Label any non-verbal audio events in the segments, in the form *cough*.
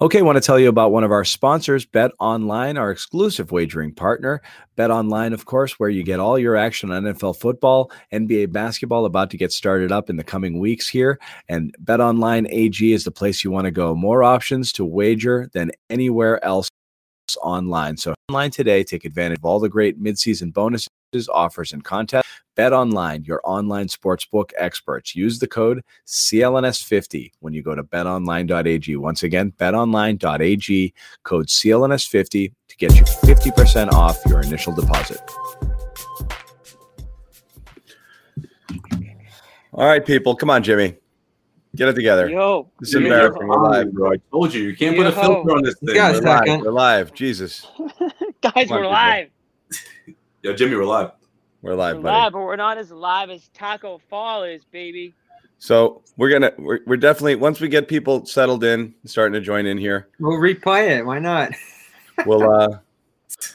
Okay, I want to tell you about one of our sponsors, Bet Online, our exclusive wagering partner. Bet Online, of course, where you get all your action on NFL football, NBA basketball about to get started up in the coming weeks here. And Bet Online AG is the place you want to go. More options to wager than anywhere else online. So online today, take advantage of all the great midseason bonuses, offers, and contests. Bet online, your online sportsbook experts. Use the code CLNS50 when you go to betonline.ag. Once again, betonline.ag, code CLNS50 to get you 50% off your initial deposit. All right, people. Come on, Jimmy. Get it together. Yo, This is embarrassing. We're live, bro. I told you, you can't put a filter on this thing. We're Second. live. We're live. Jesus. *laughs* guys, on, we're live. Yo, Jimmy, we're live. We're live, We're buddy. live, but we're not as live as Tacko Fall is, baby. So we're gonna we're, we're definitely once we get people settled in, starting to join in here, We'll replay it. Why not? *laughs* we'll uh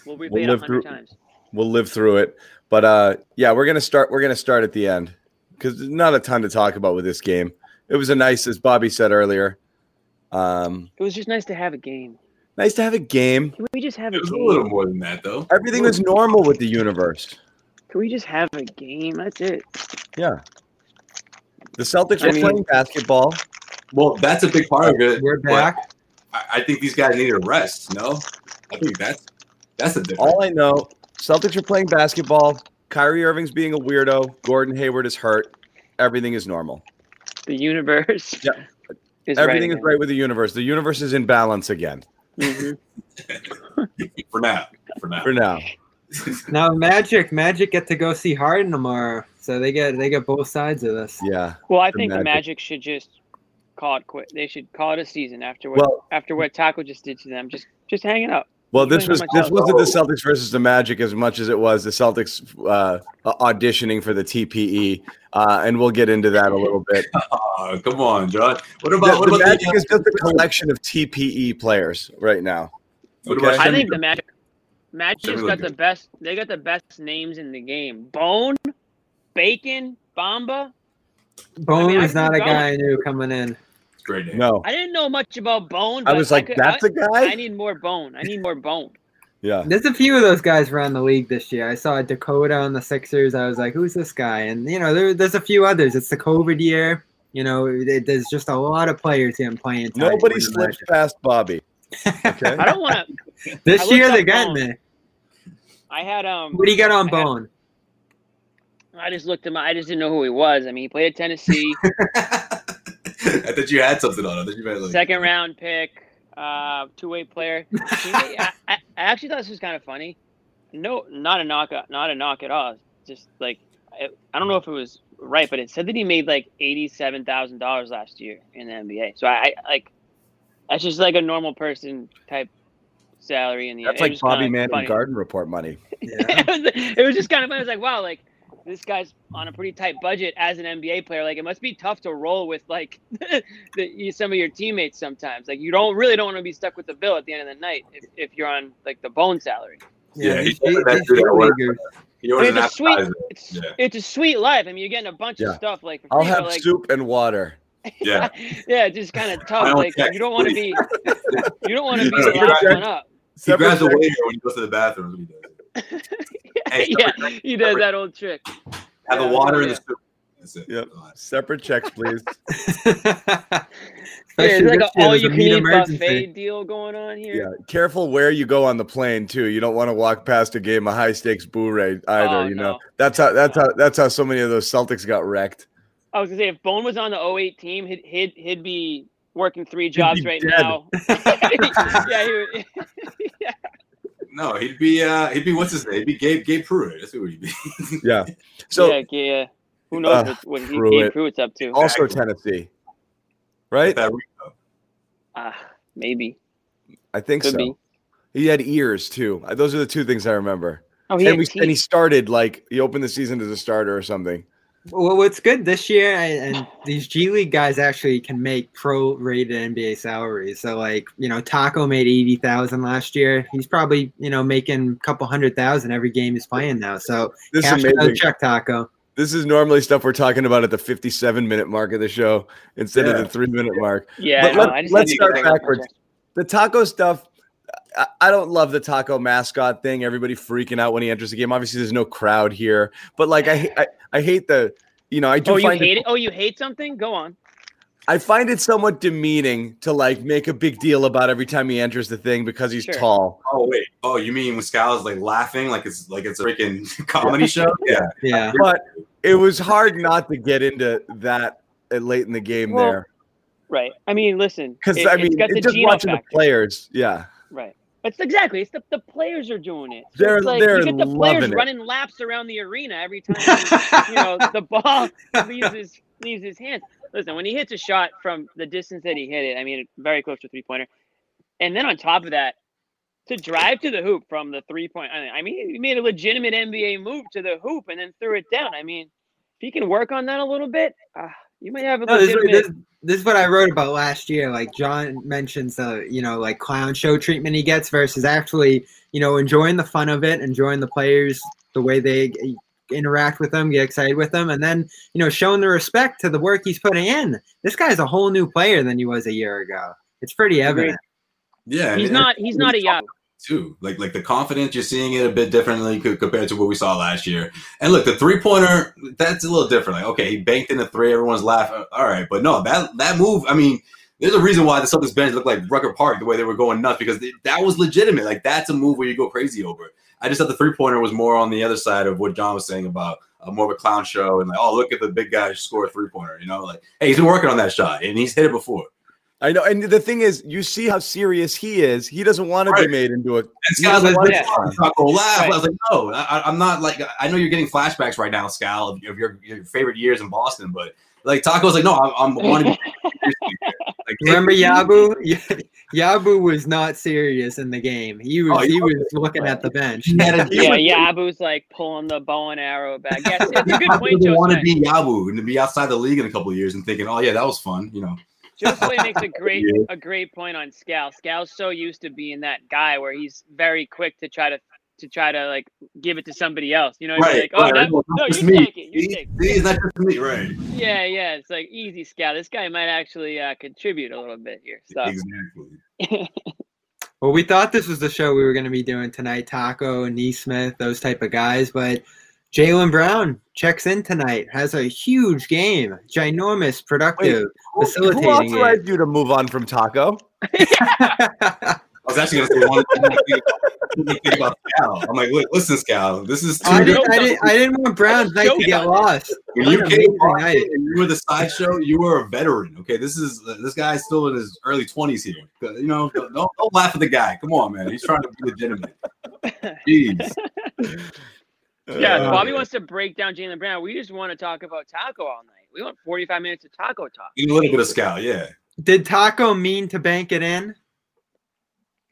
We'll replay We'll it a live hundred through- times. we'll live through it. But uh yeah, we're gonna start we're gonna start at the end because there's not a ton to talk about with this game. It was a nice, as Bobby said earlier. Um It was just nice to have a game. Nice to have a game. Can we just have a It was a game? little more than that, though. Everything was normal with the universe. Can we just have a game? That's it. Yeah. The Celtics I were mean- playing basketball. Well, that's a big part of it. We're back. I, I think these guys need a rest. No, I think that's that's a difference. All I know, Celtics are playing basketball. Kyrie Irving's being a weirdo. Gordon Hayward is hurt. Everything is normal. The universe. Yeah. Is Everything right is right with the universe. The universe is in balance again hmm *laughs* for now. For now. for now. *laughs* Now Magic, Magic get to go see Harden tomorrow, so they get they get both sides of this. Yeah. Well, I The think the Magic. Magic should just call it quit. They should call it a season after what Well- after what Tacko just did to them. Just just hang it up. Well, this was this wasn't the Celtics versus the Magic as much as it was the Celtics uh, auditioning for the TPE, uh, and we'll get into that a little bit. *laughs* Oh, come on, John. What The, about what the about Magic is just a collection of TPE players right now. Okay. I think the Magic Magic's Jimmy got the best. They got the best names in the game. Bone, Bacon, Bamba. Bone mean, is not a go. guy I knew coming in. It's a great name. No, I didn't know much about Bone. I was like, could- that's I, a guy. I need more Bone. I need more Bone. *laughs* Yeah, There's a few of those guys around the league this year. I saw a Dakota on the Sixers. I was like, who's this guy? And you know, there, there's a few others. It's the COVID year. You know, there- there's just a lot of players here playing. nobody for slips Magic. past Bobby. Okay. *laughs* I don't want to. *laughs* This year up they're getting Bone. there. I had um. What do you got on I had- Bone? I just looked him. I just didn't know who he was. I mean, he played at Tennessee, *laughs* I thought you had something on. I thought you meant like second round pick, uh, two way player. *laughs* I, I, I actually thought this was kind of funny. No, not a knock, not a knock at all. Just like I, I don't know if it was right, but it said that he made like eighty-seven thousand dollars last year in the NBA. So I, I like that's just like a normal person type salary in the. That's like was Bobby kinda Man and Garden Report money. Yeah. *laughs* it, was, it was just kind of funny. I was like, wow, like this guy's on a pretty tight budget as an NBA player. Like it must be tough to roll with like *laughs* the, some of your teammates sometimes. Like you don't really don't want to be stuck with the bill at the end of the night if, if you're on like the bone salary. Yeah, these- he's these- that these dude that works. leaguers. he I orders mean, an it's a sweet, it's Yeah. it's a sweet life. I mean, you're getting a bunch Yeah. of stuff like. For I'll free, but, have like, soup and water. *laughs* Yeah. yeah, just kind of tough. Like check, you don't want to be, you don't want to *laughs* be No, the you're last one up. He grabs a waiter when he goes to the bathroom. That's what he does. Hey, yeah, he does that old trick. Have Yeah, a water in the soup. Yep. Separate checks, please. *laughs* Yeah, it's like an all you can eat emergency. buffet deal going on here. yeah, careful where you go on the plane too. You don't want to walk past a game of high stakes bourré either. Oh, you know that's how that's how that's how so many of those Celtics got wrecked. I was gonna say if Bone was on the 08 team, he'd he'd, he'd be working three jobs right dead. now. *laughs* yeah, he would, *laughs* No, he'd be uh he'd be what's his name? He'd be Gabe Gabe Pruitt. That's who he'd be. *laughs* Yeah. So yeah, yeah. Who knows Uh, what, what he, Pruitt. Gabe Pruitt's up to? also Exactly. Tennessee, right? That Rico. Ah, maybe I think could so. be. He had ears too. Uh, Those are the two things I remember. Oh, he and we and he started like he opened the season as a starter or something. Well, what's good this year, and, and these G League guys actually can make pro-rated NBA salaries. So, like, you know, Tacko made eighty thousand last year. He's probably, you know, making a couple hundred thousand every game he's playing now. So, This cash is another amazing. check, Tacko. This is normally stuff we're talking about at the 57 minute mark of the show instead of the three minute mark. Yeah, But I know. let- I just let's start backwards. The taco stuff, I, I don't love the taco mascot thing. Everybody freaking out when he enters the game. Obviously, there's no crowd here, but like I, *laughs* I, I hate the, you know, I do Oh, you find hate it? Oh, you hate something? Go on. I find it somewhat demeaning to like make a big deal about every time he enters the thing because he's Sure. tall. Oh wait. Oh, you mean when Scala's like laughing like it's like it's a freaking *laughs* comedy show? Yeah. Yeah. But it was hard not to get into that uh, late in the game Well, there Right. I mean, listen. because it, I it's mean, got the it's just Geno watching factor. the players. Yeah, Right. It's exactly. It's the, the players are doing it. So They're- like they're you get the players it. running laps around the arena every time you know *laughs* the ball leaves his leaves his hands. Listen, when he hits a shot from the distance that he hit it, I mean, very close to three pointer, and then on top of that, to drive to the hoop from the three point. I mean, I mean, he made a legitimate NBA move to the hoop and then threw it down. I mean, if he can work on that a little bit, uh, you might have a No, this, this, this is what I wrote about last year. Like John mentions the you know like clown show treatment he gets versus actually you know enjoying the fun of it, enjoying the players, the way they interact with them, get excited with them, and then you know showing the respect to the work he's putting in. This guy's a whole new player than he was a year ago. It's pretty evident. Yeah. he's not. He's not a Yahoo. Too. Like like the confidence, you're seeing it a bit differently compared to what we saw last year. And look, the three pointer, that's a little different. Like, okay, he banked in a three, everyone's laughing. All right, but no, that that move. I mean, there's a reason why the Celtics bench looked like Rucker Park the way they were going nuts because they, that was legitimate. Like that's a move where you go crazy over. I just thought the three pointer was more on the other side of what John was saying about. Uh, more of a clown show and like, oh, look at the big guy score a three pointer. You know, like, hey, he's been working on that shot and he's hit it before. I know. And the thing is, you see how serious he is. He doesn't want to be made into a. And He Scal was like, to- "Oh, Tacko, laugh. Right. I was like, no, I, I'm not like, I know you're getting flashbacks right now, Scal, of, of your, your favorite years in Boston, but like Tacko's like, no, I'm, I'm *laughs* want to like, *laughs* Remember hey, Yabu? *laughs* Yabu was not serious in the game. He oh, was Oh, he he was looking at the bench. He had a Yeah, yeah. Abu's like pulling the bow and arrow back. Yes, it's a good point, Joe. want to be Yabu and to be outside the league in a couple of years and thinking, oh yeah, that was fun, you know. Joe Sway *laughs* makes a great Yeah. a great point on Scal. Scal's so used to being that guy where he's very quick to try to to try to like give it to somebody else. You know, Right. like, oh right. no, It's no, you me. take it, you See, take see, it's not just me, right? Yeah, yeah. It's like easy, Scal. This guy might actually uh, contribute a little bit here. So Exactly. *laughs* Well, we thought this was the show we were going to be doing tonight. Tacko, and Nesmith, those type of guys, but Jaylen Brown checks in tonight. Has a huge game, ginormous, productive, Who, who facilitating. authorized you to move on from Taco? *laughs* I was actually going to say one thing about Scal. I'm like, look, listen, Scal, this is too I, didn't, I, didn't, I didn't want Brown's night to get lost. When you came amazing on and you were the sideshow, you were a veteran. Okay, this is uh, this guy's still in his early twenties here. You know, don't, don't don't laugh at the guy. Come on, man. He's trying to be legitimate. Jeez. *laughs* yeah, if Uh, Bobby wants to break down Jaylen Brown. We just want to talk about Tacko all night. We want 45 minutes of Tacko talk. A little bit of scout, yeah. Did Tacko mean to bank it in?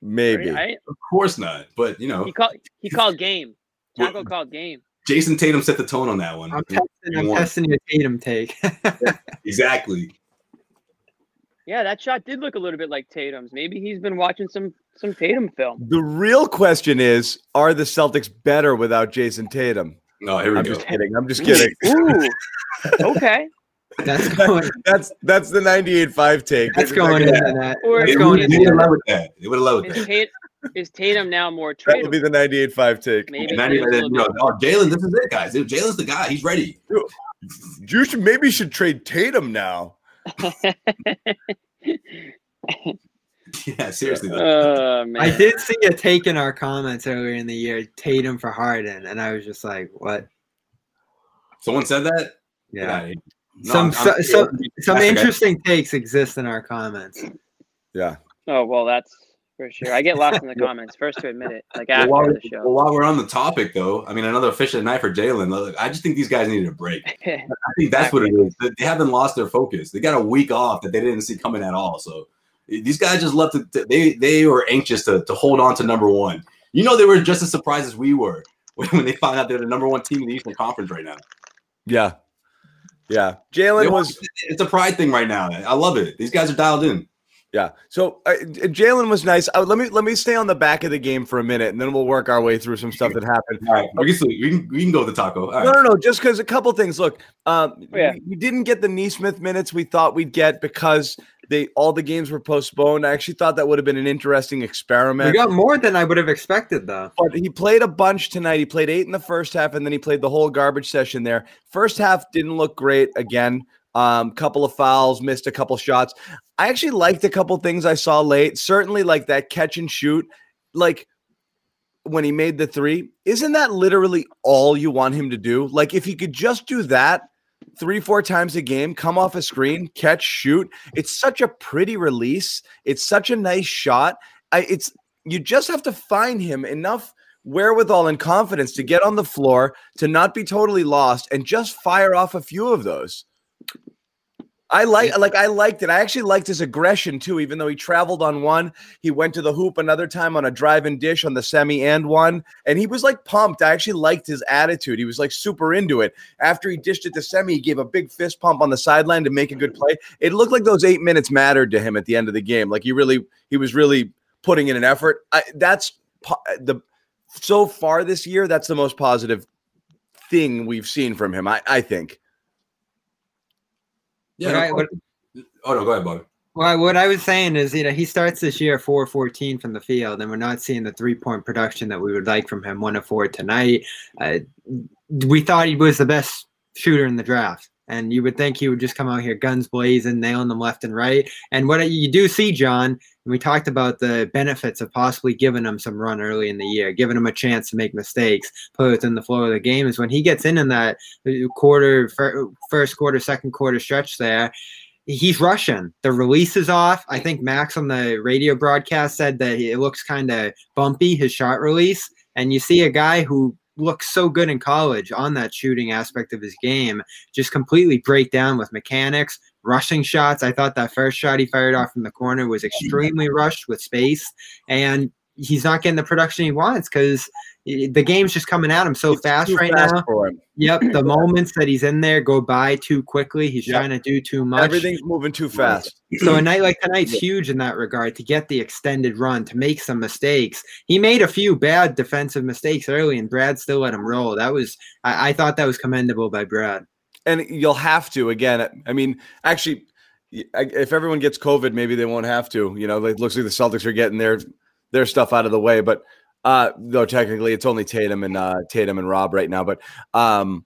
Maybe. Right? Of course not. But you know, He called he called game. Well- Tacko called game. Jayson Tatum set the tone on that one. I'm testing. I'm testing your Tatum take. *laughs* Exactly. Yeah, that shot did look a little bit like Tatum's. Maybe he's been watching some some Tatum film. The real question is: Are the Celtics better without Jayson Tatum? No, here we I'm go. just kidding. I'm just kidding. Ooh. *laughs* okay. That's *laughs* going. that's that's the 98.5 take. That's going into that. Or- That's They going would into have that. loved that. They would have loved Is, that. Tat- is Tatum now more That would be tradable? the 98.5 take. Maybe And I didn't, Tatum's a you little know, bit- oh, Jaylen, this is it, guys. Jaylen's the guy. He's ready. you should maybe you should trade Tatum now. *laughs* yeah, seriously though. Oh man. I did see a take in our comments earlier in the year, Tatum for Harden, and I was just like, what? Someone said that. Yeah. No, some I'm- I'm- so, some interesting takes exist in our comments. Yeah. Oh well, that's for sure. I get lost in the *laughs* comments. First to admit it, like Well, after while, the well, show. while we're on the topic, though, I mean, another efficient night for Jaylen. I just think these guys needed a break. *laughs* I think that's what it is. They haven't lost their focus. They got a week off that they didn't see coming at all. So eh, these guys just left it. They they were anxious to, to hold on to number one. You know, they were just as surprised as we were *laughs* when, when they found out they're the number one team in the Eastern Conference right now. Yeah. Yeah. Jaylen was it's a pride thing right now. I love it. These guys are dialed in. Yeah. So uh, Jaylen was nice. Uh, let me let me stay on the back of the game for a minute, and then we'll work our way through some stuff that happened. All right, we can, we can, we can go with the taco. All right. No, no, no. Just because a couple things. Look, um, Oh, yeah. we, we didn't get the Nesmith minutes we thought we'd get because they all the games were postponed. I actually thought that would have been an interesting experiment. We got more than I would have expected, though. But he played a bunch tonight. He played eight in the first half, and then he played the whole garbage session there. First half didn't look great again. Um, couple of fouls, missed a couple shots. I actually liked a couple things I saw late. Certainly, like that catch and shoot, like when he made the three. Isn't that literally all you want him to do? Like if he could just do that three, four times a game, come off a screen, catch, shoot. It's such a pretty release. It's such a nice shot. I, it's you just have to find him enough wherewithal and confidence to get on the floor, to not be totally lost, and just fire off a few of those. I like like I liked it. I actually liked his aggression too, even though he traveled on one. He went to the hoop another time on a drive and dish on the semi and one, and he was like pumped. I actually liked his attitude. He was like super into it. After he dished it to semi, he gave a big fist pump on the sideline to make a good play. It looked like those eight minutes mattered to him at the end of the game. Like he really he was really putting in an effort. I, that's the so far this year. That's the most positive thing we've seen from him. I, I think. Yeah. No I- what- oh no, go ahead, Bobby. Well, what I was saying is, you know, he starts this year 4 14 from the field, and we're not seeing the three point production that we would like from him. One of four tonight. Uh, we thought he was the best shooter in the draft, and you would think he would just come out here guns blazing, nailing them left and right. And what you do see, John, and we talked about the benefits of possibly giving him some run early in the year, giving him a chance to make mistakes, put within the flow of the game, is when he gets in in that uh, quarter, first quarter, second quarter stretch there he's rushing. The release is off. I think Max on the radio broadcast said that it looks kind of bumpy, his shot release. And you see a guy who looks so good in college on that shooting aspect of his game just completely break down with mechanics, rushing shots. I thought that first shot he fired off from the corner was mm. extremely rushed with space. And he's not getting the production he wants because the game's just coming at him so It's fast right fast now. for him. Yep, the *laughs* moments that he's in there go by too quickly. He's Yeah. trying to do too much. Everything's moving too fast. So a night like tonight's huge in that regard to get the extended run, to make some mistakes. He made a few bad defensive mistakes early, and Brad still let him roll. That was I, I thought that was commendable by Brad. and you'll have to again. I mean, actually, if everyone gets COVID, maybe they won't have to. You know, it looks like the Celtics are getting their their stuff out of the way. But uh, though technically it's only Tatum and uh, Tatum and Rob right now. But um,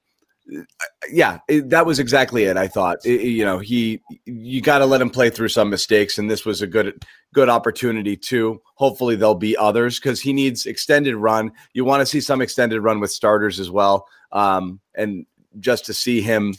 yeah, it, that was exactly it. I thought It- you know he you got to let him play through some mistakes, and this was a good good opportunity too. Hopefully there'll be others because he needs extended run. You want to see some extended run with starters as well, um, and just to see him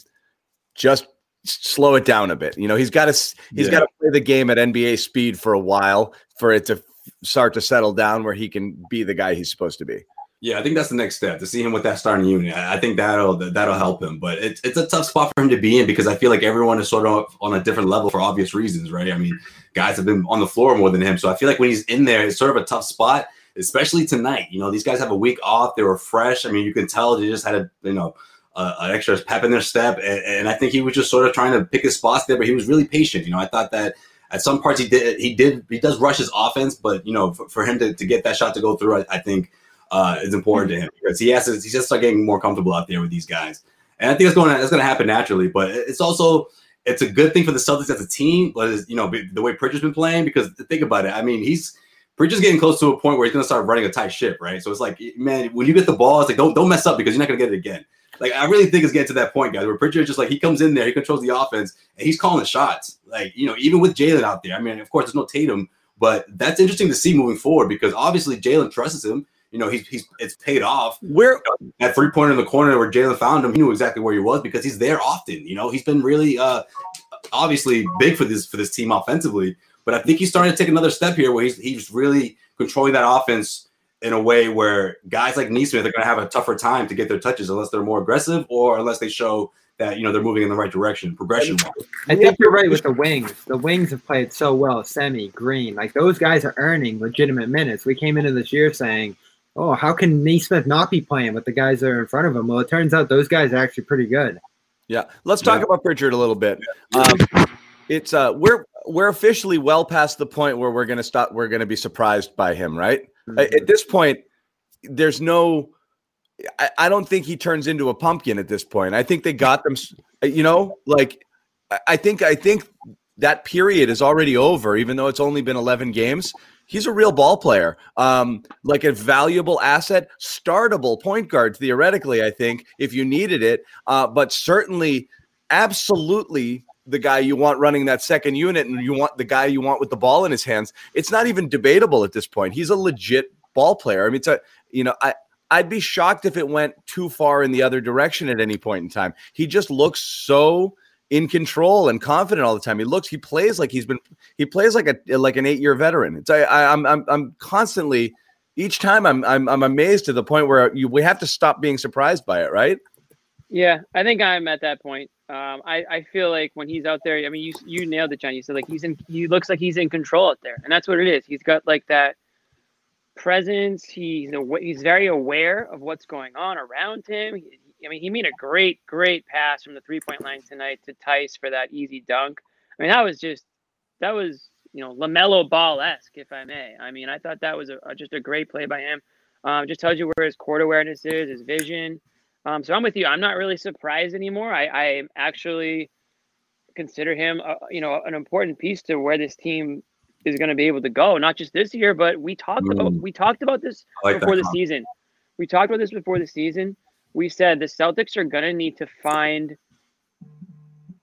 just slow it down a bit. You know, he's got to he's Yeah. got to play the game at NBA speed for a while for it to start to settle down where he can be the guy he's supposed to be. Yeah, I think that's the next step to see him with that starting unit. I think that'll that'll help him. But it's it's a tough spot for him to be in because I feel like everyone is sort of on a different level for obvious reasons, right? I mean, guys have been on the floor more than him, so I feel like when he's in there, it's sort of a tough spot, especially tonight. You know, these guys have a week off; they were fresh. I mean, you can tell they just had a you know an extra pep in their step, and, and I think he was just sort of trying to pick his spots there, but he was really patient. You know, I thought that at some parts he did he did he does rush his offense, but you know, for, for him to, to get that shot to go through, I, I think uh, is important to him because he has to he's just start getting more comfortable out there with these guys, and I think it's going to, it's going to happen naturally. But it's also it's a good thing for the Celtics as a team, but you know the way Pritchard's been playing because think about it. I mean, he's Pritchard's getting close to a point where he's going to start running a tight ship, right? So it's like, man, when you get the ball, it's like don't don't mess up because you're not going to get it again. Like I really think it's getting to that point, guys, where Pritchard just like he comes in there, he controls the offense, and he's calling the shots. Like you know, even with Jaylen out there. I mean, of course, there's no Tatum, but that's interesting to see moving forward because obviously Jaylen trusts him. You know, he's he's it's paid off. Where You know, that three pointer in the corner where Jaylen found him, he knew exactly where he was because he's there often. You know, he's been really uh obviously big for this for this team offensively. But I think he's starting to take another step here where he's he's really controlling that offense in a way where guys like Nesmith are going to have a tougher time to get their touches unless they're more aggressive or unless they show that you know they're moving in the right direction, progression. I think you're right with the wings. The wings have played so well. Semi, Green, like those guys are earning legitimate minutes. We came into this year saying, "Oh, how can Nesmith not be playing with the guys that are in front of him?" Well, it turns out those guys are actually pretty good. Yeah, let's talk Yeah. about Pritchard a little bit. Um, it's uh, we're we're officially well past the point where we're gonna stop. We're gonna be surprised by him, right? At- At this point, there's no. I, I don't think he turns into a pumpkin at this point. I think they got them. You know, like I- I think I think that period is already over. Even though it's only been 11 games, he's a real ball player. Um, like a valuable asset, startable point guard theoretically. I think if you needed it, uh, but certainly, absolutely the guy you want running that second unit, and you want the guy you want with the ball in his hands. It's not even debatable at this point. He's a legit ball player. I mean, it's a you know I. I'd be shocked if it went too far in the other direction at any point in time. He just looks so in control and confident all the time. He looks, he plays like he's been, he plays like a like an eight year veteran. It's I, I I'm I'm I'm constantly each time I'm I'm I'm amazed to the point where you we have to stop being surprised by it, right? Yeah, I think I'm at that point. Um, I, I feel like when he's out there, I mean, you you nailed it, John. You said like he's in. He looks like he's in control out there, and that's what it is. He's got like that presence. He's he's very aware of what's going on around him. He, I mean, he made a great great pass from the three point line tonight to Theis for that easy dunk. I mean, that was just that was you know Lamelo Ball esque, if I may. I mean, I thought that was a, a- just a great play by him. Um, just tells you where his court awareness is, his vision. Um, so I'm with you. I'm not really surprised anymore. I, I actually consider him, uh, you know, an important piece to where this team is going to be able to go. Not just this year, but we talked about Mm. we talked about this like before the season. We talked about this before the season. We said the Celtics are going to need to find.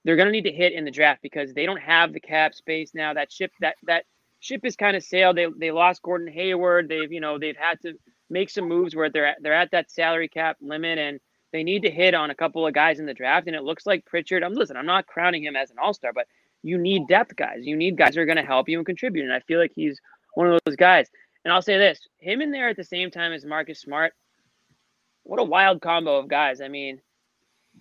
They're going to need to hit in the draft because they don't have the cap space now. That ship that that ship is kind of sailed. They they lost Gordon Hayward. They've you know they've had to make some moves where they're at, they're at that salary cap limit and they need to hit on a couple of guys in the draft. And it looks like Pritchard. I'm listen. I'm not crowning him as an all star, but you need depth guys. You need guys who are going to help you and contribute. And I feel like he's one of those guys. And I'll say this: him in there at the same time as Marcus Smart. What a wild combo of guys. I mean,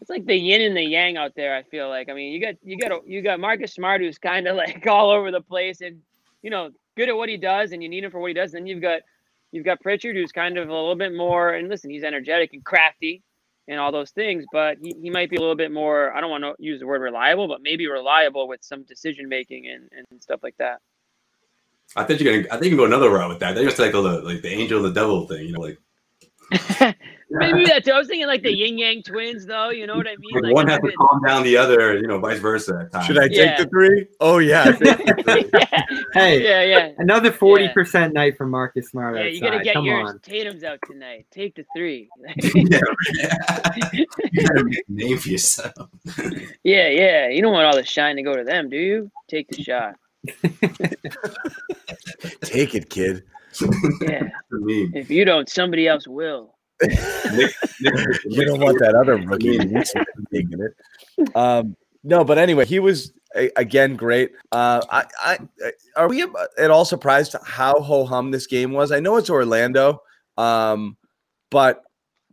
it's like the yin and the yang out there. I feel like. I mean, you got you got you got Marcus Smart who's kind of *laughs* like all over the place and you know good at what he does, and you need him for what he does. Then you've got you've got Pritchard who's kind of a little bit more. And listen, he's energetic and crafty and all those things, but he, he might be a little bit more. I don't want to use the word reliable, but maybe reliable with some decision making and, and stuff like that. I think you're gonna. I think you can go another route with that. They just like the like the angel and the devil thing. You know, like, *laughs* maybe that too. I was thinking like the yin yang twins, though. You know what I mean? like Like, one has to calm down the other. You know, vice versa. At times. Should I take Yeah. the three? Oh yeah. *laughs* yeah, Hey, yeah, yeah. another forty percent night for Marcus Smart Yeah, you gotta get Come yours. on. Tatum's out tonight. Take the three. yeah, *laughs* you gotta make a name for yourself. yeah, yeah. You don't want all the shine to go to them, do you? Take the shot. *laughs* Take it, kid. Yeah. If you don't, somebody else will. Nick, Nick, *laughs* You don't want that other rookie taking it. Um, no, but anyway, he was a, again great. Uh, I, I, are we at all surprised how ho hum this game was? I know it's Orlando, um, but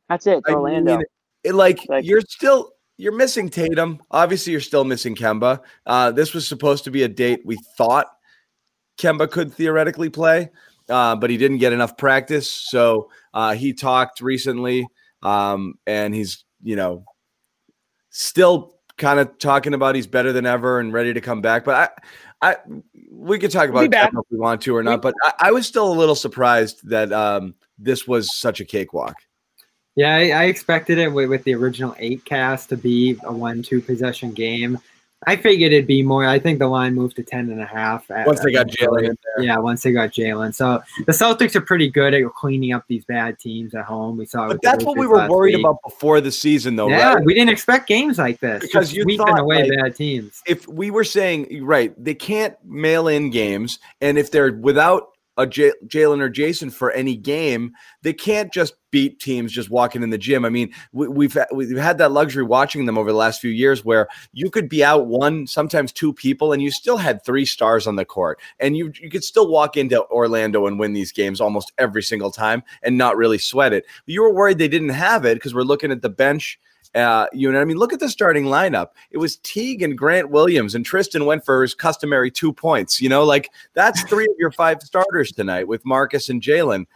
That's it. It's I Orlando. mean, it, like, Like- you're still you're missing Tatum. Obviously, you're still missing Kemba. Uh, this was supposed to be a date we thought Kemba could theoretically play, uh, but he didn't get enough practice. So uh, he talked recently, um, and he's you know still kind of talking about he's better than ever and ready to come back. But I, I we could talk about back. Kemba if we want to or not. But I, I was still a little surprised that um, this was such a cakewalk. Yeah, I, I expected it with, with the original eight cast to be a one-two possession game. I figured it'd be more. I think the line moved to 10 and a half. at- Once they got Jaylen. Yeah, once they got Jaylen. So the Celtics are pretty good at cleaning up these bad teams at home. We saw But that's what we were worried week. about before the season, though, Yeah, right? we didn't expect games like this. Because just you sweeping thought, away like, bad teams. if we were saying right, they can't mail in games, and if they're without a J- Jaylen or Jayson for any game, they can't just beat teams just walking in the gym. I mean, we, we've we've had that luxury watching them over the last few years, where you could be out one, sometimes two people, and you still had three stars on the court, and you you could still walk into Orlando and win these games almost every single time and not really sweat it. You were worried they didn't have it because we're looking at the bench. Uh, you know, I mean, look at the starting lineup. It was Teague and Grant Williams, and Tristan went for his customary two points. You know, like that's *laughs* three of your five starters tonight with Marcus and Jaylen.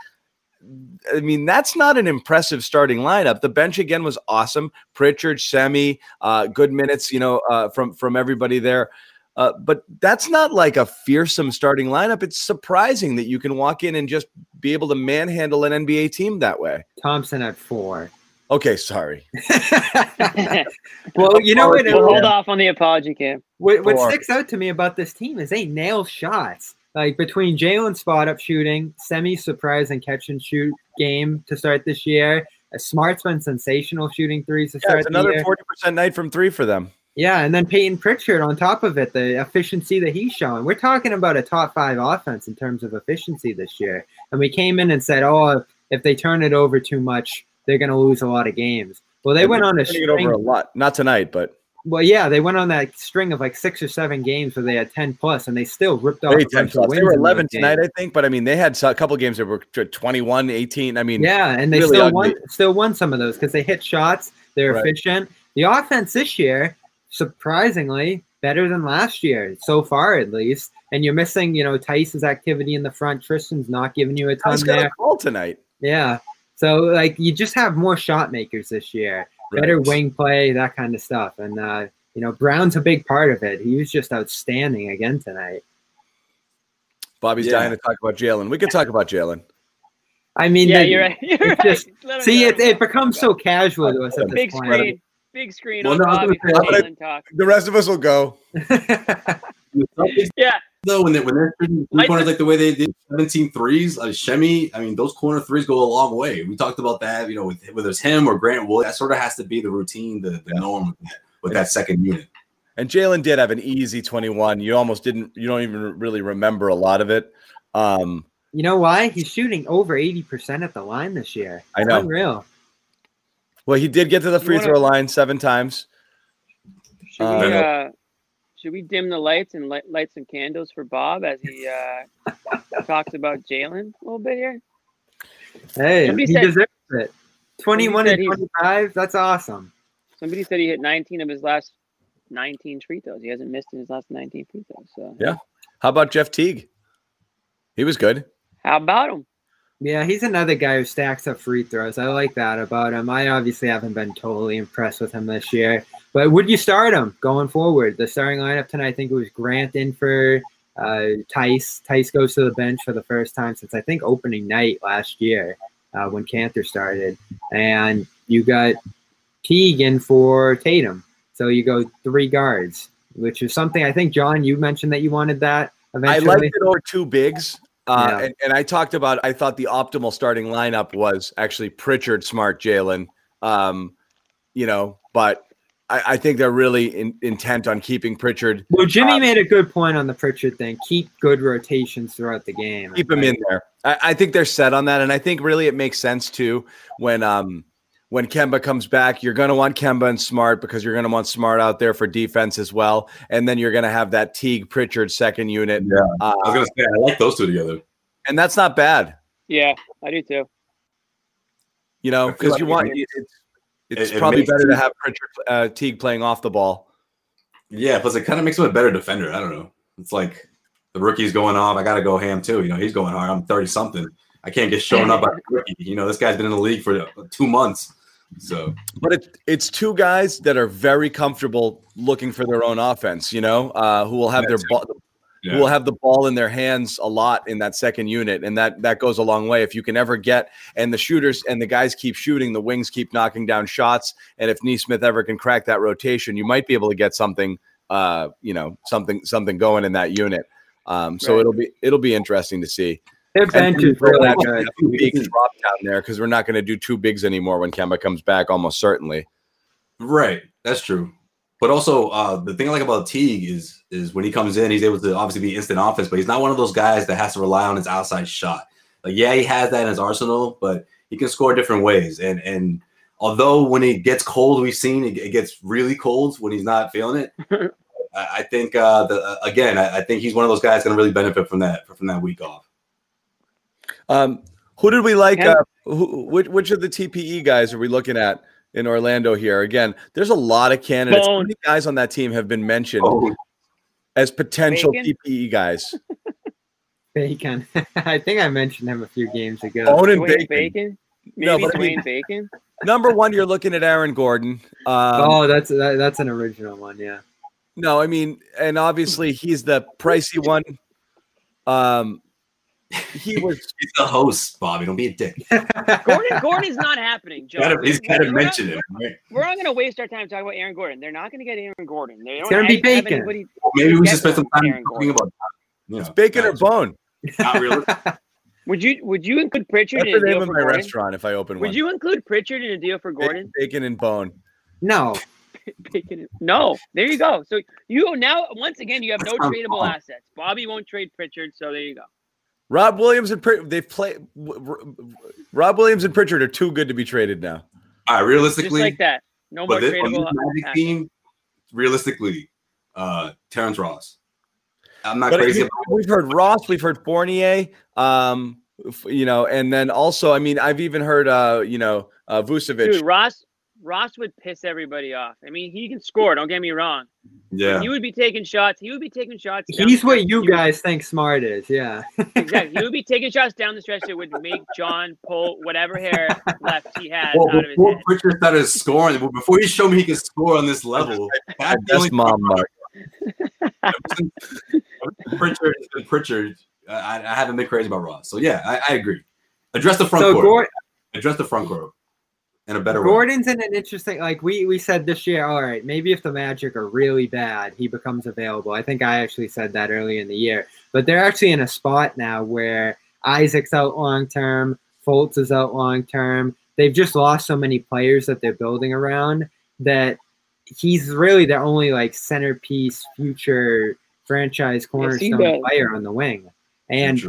I mean, that's not an impressive starting lineup. The bench again was awesome. Pritchard, Semi, uh, good minutes, you know, uh, from from everybody there. Uh, but that's not like a fearsome starting lineup. It's surprising that you can walk in and just be able to manhandle an NBA team that way. Thompson at four. Okay, sorry. *laughs* well, you know what? We'll uh, hold off on the apology, Cam. What, what sticks out to me about this team is they nail shots. Like between Jaylen spot up shooting, semi surprise and catch and shoot game to start this year. A Smart's been sensational shooting threes to Yeah, start it's another forty percent night from three for them. Yeah, and then Payton Pritchard on top of it, the efficiency that he's showing. We're talking about a top five offense in terms of efficiency this year. And we came in and said, oh, if they turn it over too much, they're going to lose a lot of games. Well, they went on a it over a lot. Not tonight, but Well, yeah, they went on that string of like six or seven games where they had ten plus, and they still ripped off. They, a bunch of they were 11 tonight, games. I think, but I mean, they had a couple games that were 21, 18. I mean, Yeah, and they really still ugly. won. Still won some of those because they hit shots. They're Right. efficient. The offense this year, surprisingly, better than last year so far, at least. And you're missing, you know, Theis's activity in the front. Tristan's not giving you a ton there. call tonight. Yeah. So like you just have more shot makers this year, better wing play, that kind of stuff. And uh, you know, Brown's a big part of it. He was just outstanding again tonight. Bobby's Yeah. dying to talk about Jaylen. We could talk about Jaylen. I mean, Yeah, the- you're right. *laughs* You're it's right. just- see, it, it becomes so casual to us at big this screen, big screen Well, on no, I was Bobby gonna for say, Jaylen talk. The rest of us will go. *laughs* point. Yeah, though when they when they're shooting three Might corners like the way they did 17 threes, like Shemi, I mean those corner threes go a long way. We talked about that, you know, with whether it's him or Grant Wood, that sort of has to be the routine, the, the norm with that, with that second unit. And Jaylen did have an easy 21. You almost didn't, you don't even really remember a lot of it. Um, you know why? He's shooting over eighty percent at the line this year. I know. Unreal. well, he did get to the free wanna- throw line seven times. should we Uh, uh, should we dim the lights and light, light some candles for Bob as he uh, talks about Jaylen a little bit here? Hey, Somebody he said- deserves it. Twenty-one and twenty-five. That's awesome. Somebody said he hit 19 of his last 19 free throws. He hasn't missed in his last 19 free throws. So Yeah. How about Jeff Teague? He was good. how about him? Yeah, he's another guy who stacks up free throws. I like that about him. I obviously haven't been totally impressed with him this year. But would you start him going forward? The starting lineup tonight, I think it was Grant in for uh, Theis. Theis goes to the bench for the first time since I think opening night last year uh, when Kanter started. And you got Teague in for Tatum. So you go three guards, which is something I think, John, you mentioned that you wanted that I eventually. liked it over two bigs. Uh, Yeah. and, and I talked about, I thought the optimal starting lineup was actually Pritchard, Smart, Jaylen. Um, you know, but I, I think they're really in, intent on keeping Pritchard, Well, Jimmy Uh, made a good point on the Pritchard thing. Keep good rotations throughout the game. keep him in there. I, I think they're set on that, and I think really it makes sense too when um when Kemba comes back. You're going to want Kemba and Smart because you're going to want Smart out there for defense as well, and then you're going to have that Teague Pritchard second unit. Yeah. uh, I was gonna say I like those two together. and that's not bad, Yeah, I do too. you know, because like you want makes- it's it's it- it probably makes better to Teague- have Pritchard uh, Teague playing off the ball. Yeah, plus it kind of makes him a better defender. I don't know. It's like the rookie's going off. I gotta go ham too. You know, he's going hard. I'm 30 something. I can't get shown up by a rookie. You know, this guy's been in the league for two months. So But it, it's two guys that are very comfortable looking for their own offense. You know, uh, who will have Yeah, their ball. yeah. who will have the ball in their hands a lot in that second unit, and that that goes a long way. If you can ever get and the shooters and the guys keep shooting, the wings keep knocking down shots, and if Nesmith ever can crack that rotation, you might be able to get something uh, you know, something something going in that unit. Um, so Right. it'll be it'll be interesting to see. Their And bench is really that good. two big drop down there because we're not going to do two bigs anymore when Kemba comes back, almost certainly. Right, that's true. But also, uh, the thing I like about Teague is is when he comes in, he's able to obviously be instant offense, but he's not one of those guys that has to rely on his outside shot. Like, yeah, he has that in his arsenal, but he can score different ways. And and although when it gets cold, we've seen it, it gets really cold when he's not feeling it. *laughs* I, I think uh, the uh, again, I, I think he's one of those guys going to really benefit from that from that week off. Um, who did we like? Ken- Uh, who, which, which of the TPE guys are we looking at in Orlando here? Again, there's a lot of candidates. How Bone. many guys on that team have been mentioned Oh, as potential Bacon? TPE guys? *laughs* Bacon. *laughs* I think I mentioned him a few games ago. Bone and Dwayne Bacon. Bacon. No, Maybe but I mean- Bacon. Number one, you're looking at Aaron Gordon. Um, oh, that's that, that's an original one. Yeah. No, I mean, and obviously he's the pricey one. Um, he was *laughs* he's the host, Bobby. Don't be a dick. *laughs* Gordon. Gordon's not happening, Joe. Gotta- he's got to We're mention not- him. Right? We're not going to waste our time talking about Aaron Gordon. They're not going to get Aaron Gordon. They don't gonna be have- have Bacon. anybody- Maybe we should spend some time Aaron talking Gordon. about you know, bacon or guys. bone. Not realistic. *laughs* Would you would you include Pritchard That's in the a name deal of for my Gordon? restaurant if I open one. Would you include Pritchard in a deal for Gordon? Bacon and bone. no. Bacon. No, there you go. So you now once again you have no That's not tradable assets. Bobby won't trade Pritchard, so there you go. Rob Williams and Pritchard, they've played. w- w- Rob Williams and Pritchard are too good to be traded now. All right, Just like that. No more but this, this tradable. Magic team, realistically, uh, Terrence Ross. I'm not But crazy. mean, we've heard Ross, we've heard Fournier, um, you know, and then also, I mean, I've even heard, uh, you know, uh, Vucevic. Dude, Ross Ross would piss everybody off. I mean, he can score. Don't get me wrong. yeah, He would be taking shots. He would be taking shots. He's what you He would- guys think smart is. Yeah. exactly. He would be taking shots down the stretch that would make John pull whatever hair left he had well, out of his before head. Pritchard started scoring, before he showed me he could score on this level, *laughs* that's the That's only mom, Mark. *laughs* Pritchard has been Pritchard. I, I haven't been crazy about Ross. So yeah, I, I agree. Address the front So court. Gor- Address the front court in a better way. Gordon's in an interesting like we we said this year. All right, maybe if the Magic are really bad, he becomes available. I think I actually said that early in the year, but they're actually in a spot now where Isaac's out long term, Fultz is out long term. They've just lost so many players that they're building around that he's really their only like centerpiece, future franchise cornerstone player on the wing, and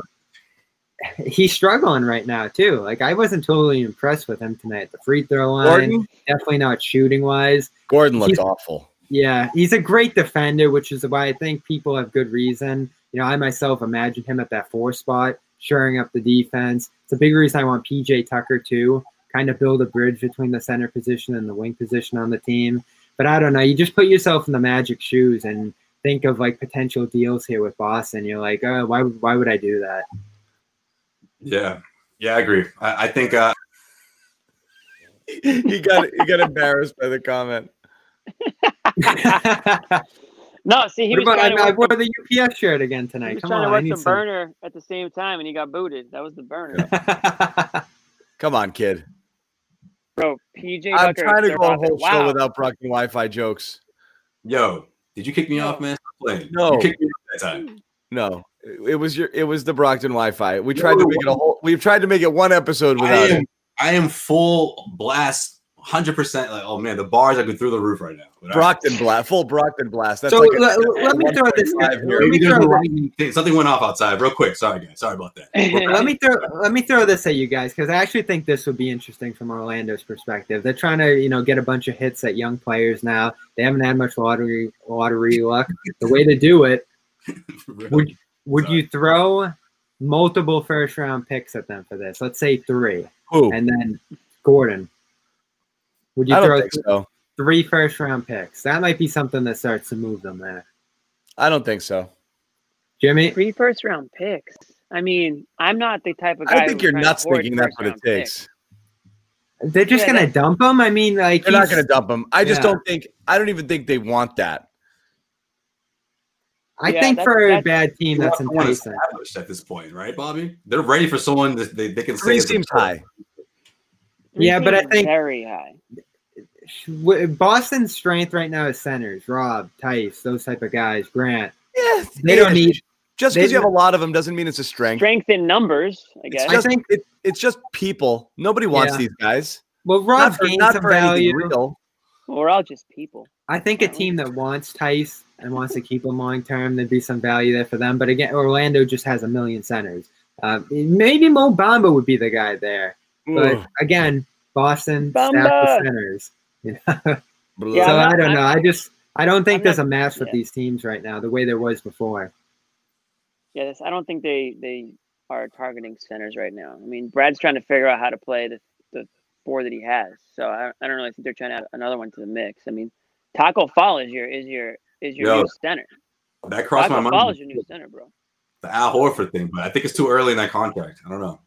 *laughs* he's struggling right now too. Like I wasn't totally impressed with him tonight at the free throw line. Gordon, Definitely not shooting wise. Gordon looked He's- awful. Yeah, he's a great defender, which is why I think people have good reason. You know, I myself imagine him at that four spot, shoring up the defense. It's a big reason I want PJ Tucker too, kind of build a bridge between the center position and the wing position on the team. But I don't know. You just put yourself in the Magic shoes and think of like potential deals here with Boston. You're like, oh, why? Why would I do that? Yeah, yeah, I agree. I, I think uh, he got he got embarrassed by the comment. *laughs* No, see, he what was about trying to I, I wore the, the UPS shirt again he tonight. was Come trying on, to I work need the burner at the same time, and he got booted. That was the burner. *laughs* Come on, kid. bro. PJ I'm Tucker. trying to they're go a off it. whole show without Brockton Wi-Fi jokes. yo, did you kick me off, man? No. you kicked me off that time. No, it was your it was the Brockton Wi-Fi. We tried to make it a whole. We've tried to make it one episode I without am, it. I am full blast, hundred percent. Like, oh man, the bars are going through the roof right now. But all right. Brockton blast, full Brockton blast. That's so like a- let, let me throw this. 1.5 Let here. me throw a this. lightning thing. Something went off outside, real quick. Sorry, guys. Sorry about that. let me throw let me throw this at you guys because I actually think this would be interesting from Orlando's perspective. They're trying to you know get a bunch of hits at young players now. They haven't had much lottery lottery luck. The way to do it *laughs* would would you throw multiple first round picks at them for this? Let's say three, Who? and then Gordon. Would you I throw don't think so. three first round picks? That might be something that starts to move them there. I don't think so. Jimmy, Three first round picks. I mean, I'm not the type of guy. I think you're nuts thinking that's what it first-round picks. takes. they're just Yeah, gonna dump him. I mean, like They're not going to dump him. I just Yeah. don't think. I don't even think they want that. I Yeah, think that's- for a bad team, that's Someone enticing. established at this point, right, Bobby? They're ready for someone that they, they can say Three is a- seems high. Three Yeah, but I think- very high. Boston's strength right now is centers. Rob, Theis, those type of guys. Grant. Yeah, They don't need. just because you have a lot of them doesn't mean it's a strength. Strength in numbers, I It's guess. I think- it, it's just people. Nobody wants Yeah. these guys. Well, Rob Not for, gained not some for anything value. real. We're all just people. I think a team that wants Theis and wants to keep him long term, there'd be some value there for them. But again, Orlando just has a million centers. Uh, maybe Mo Bamba would be the guy there. But Ugh. again, Boston stacked Bamba! with centers. *laughs* You know? Yeah, so I'm not- I don't know. I'm- I just I don't think I'm there's not- a match with yeah. these teams right now the way there was before. Yes, I don't think they they are targeting centers right now. I mean, Brad's trying to figure out how to play the, the four that he has. So I, I don't really think they're trying to add another one to the mix. I mean, Tacko Fall is your is your is your Yo, new center. That crossed my Tacko Fall mind. is your new center, bro. The Al Horford thing, but I think it's too early in that contract. I don't know.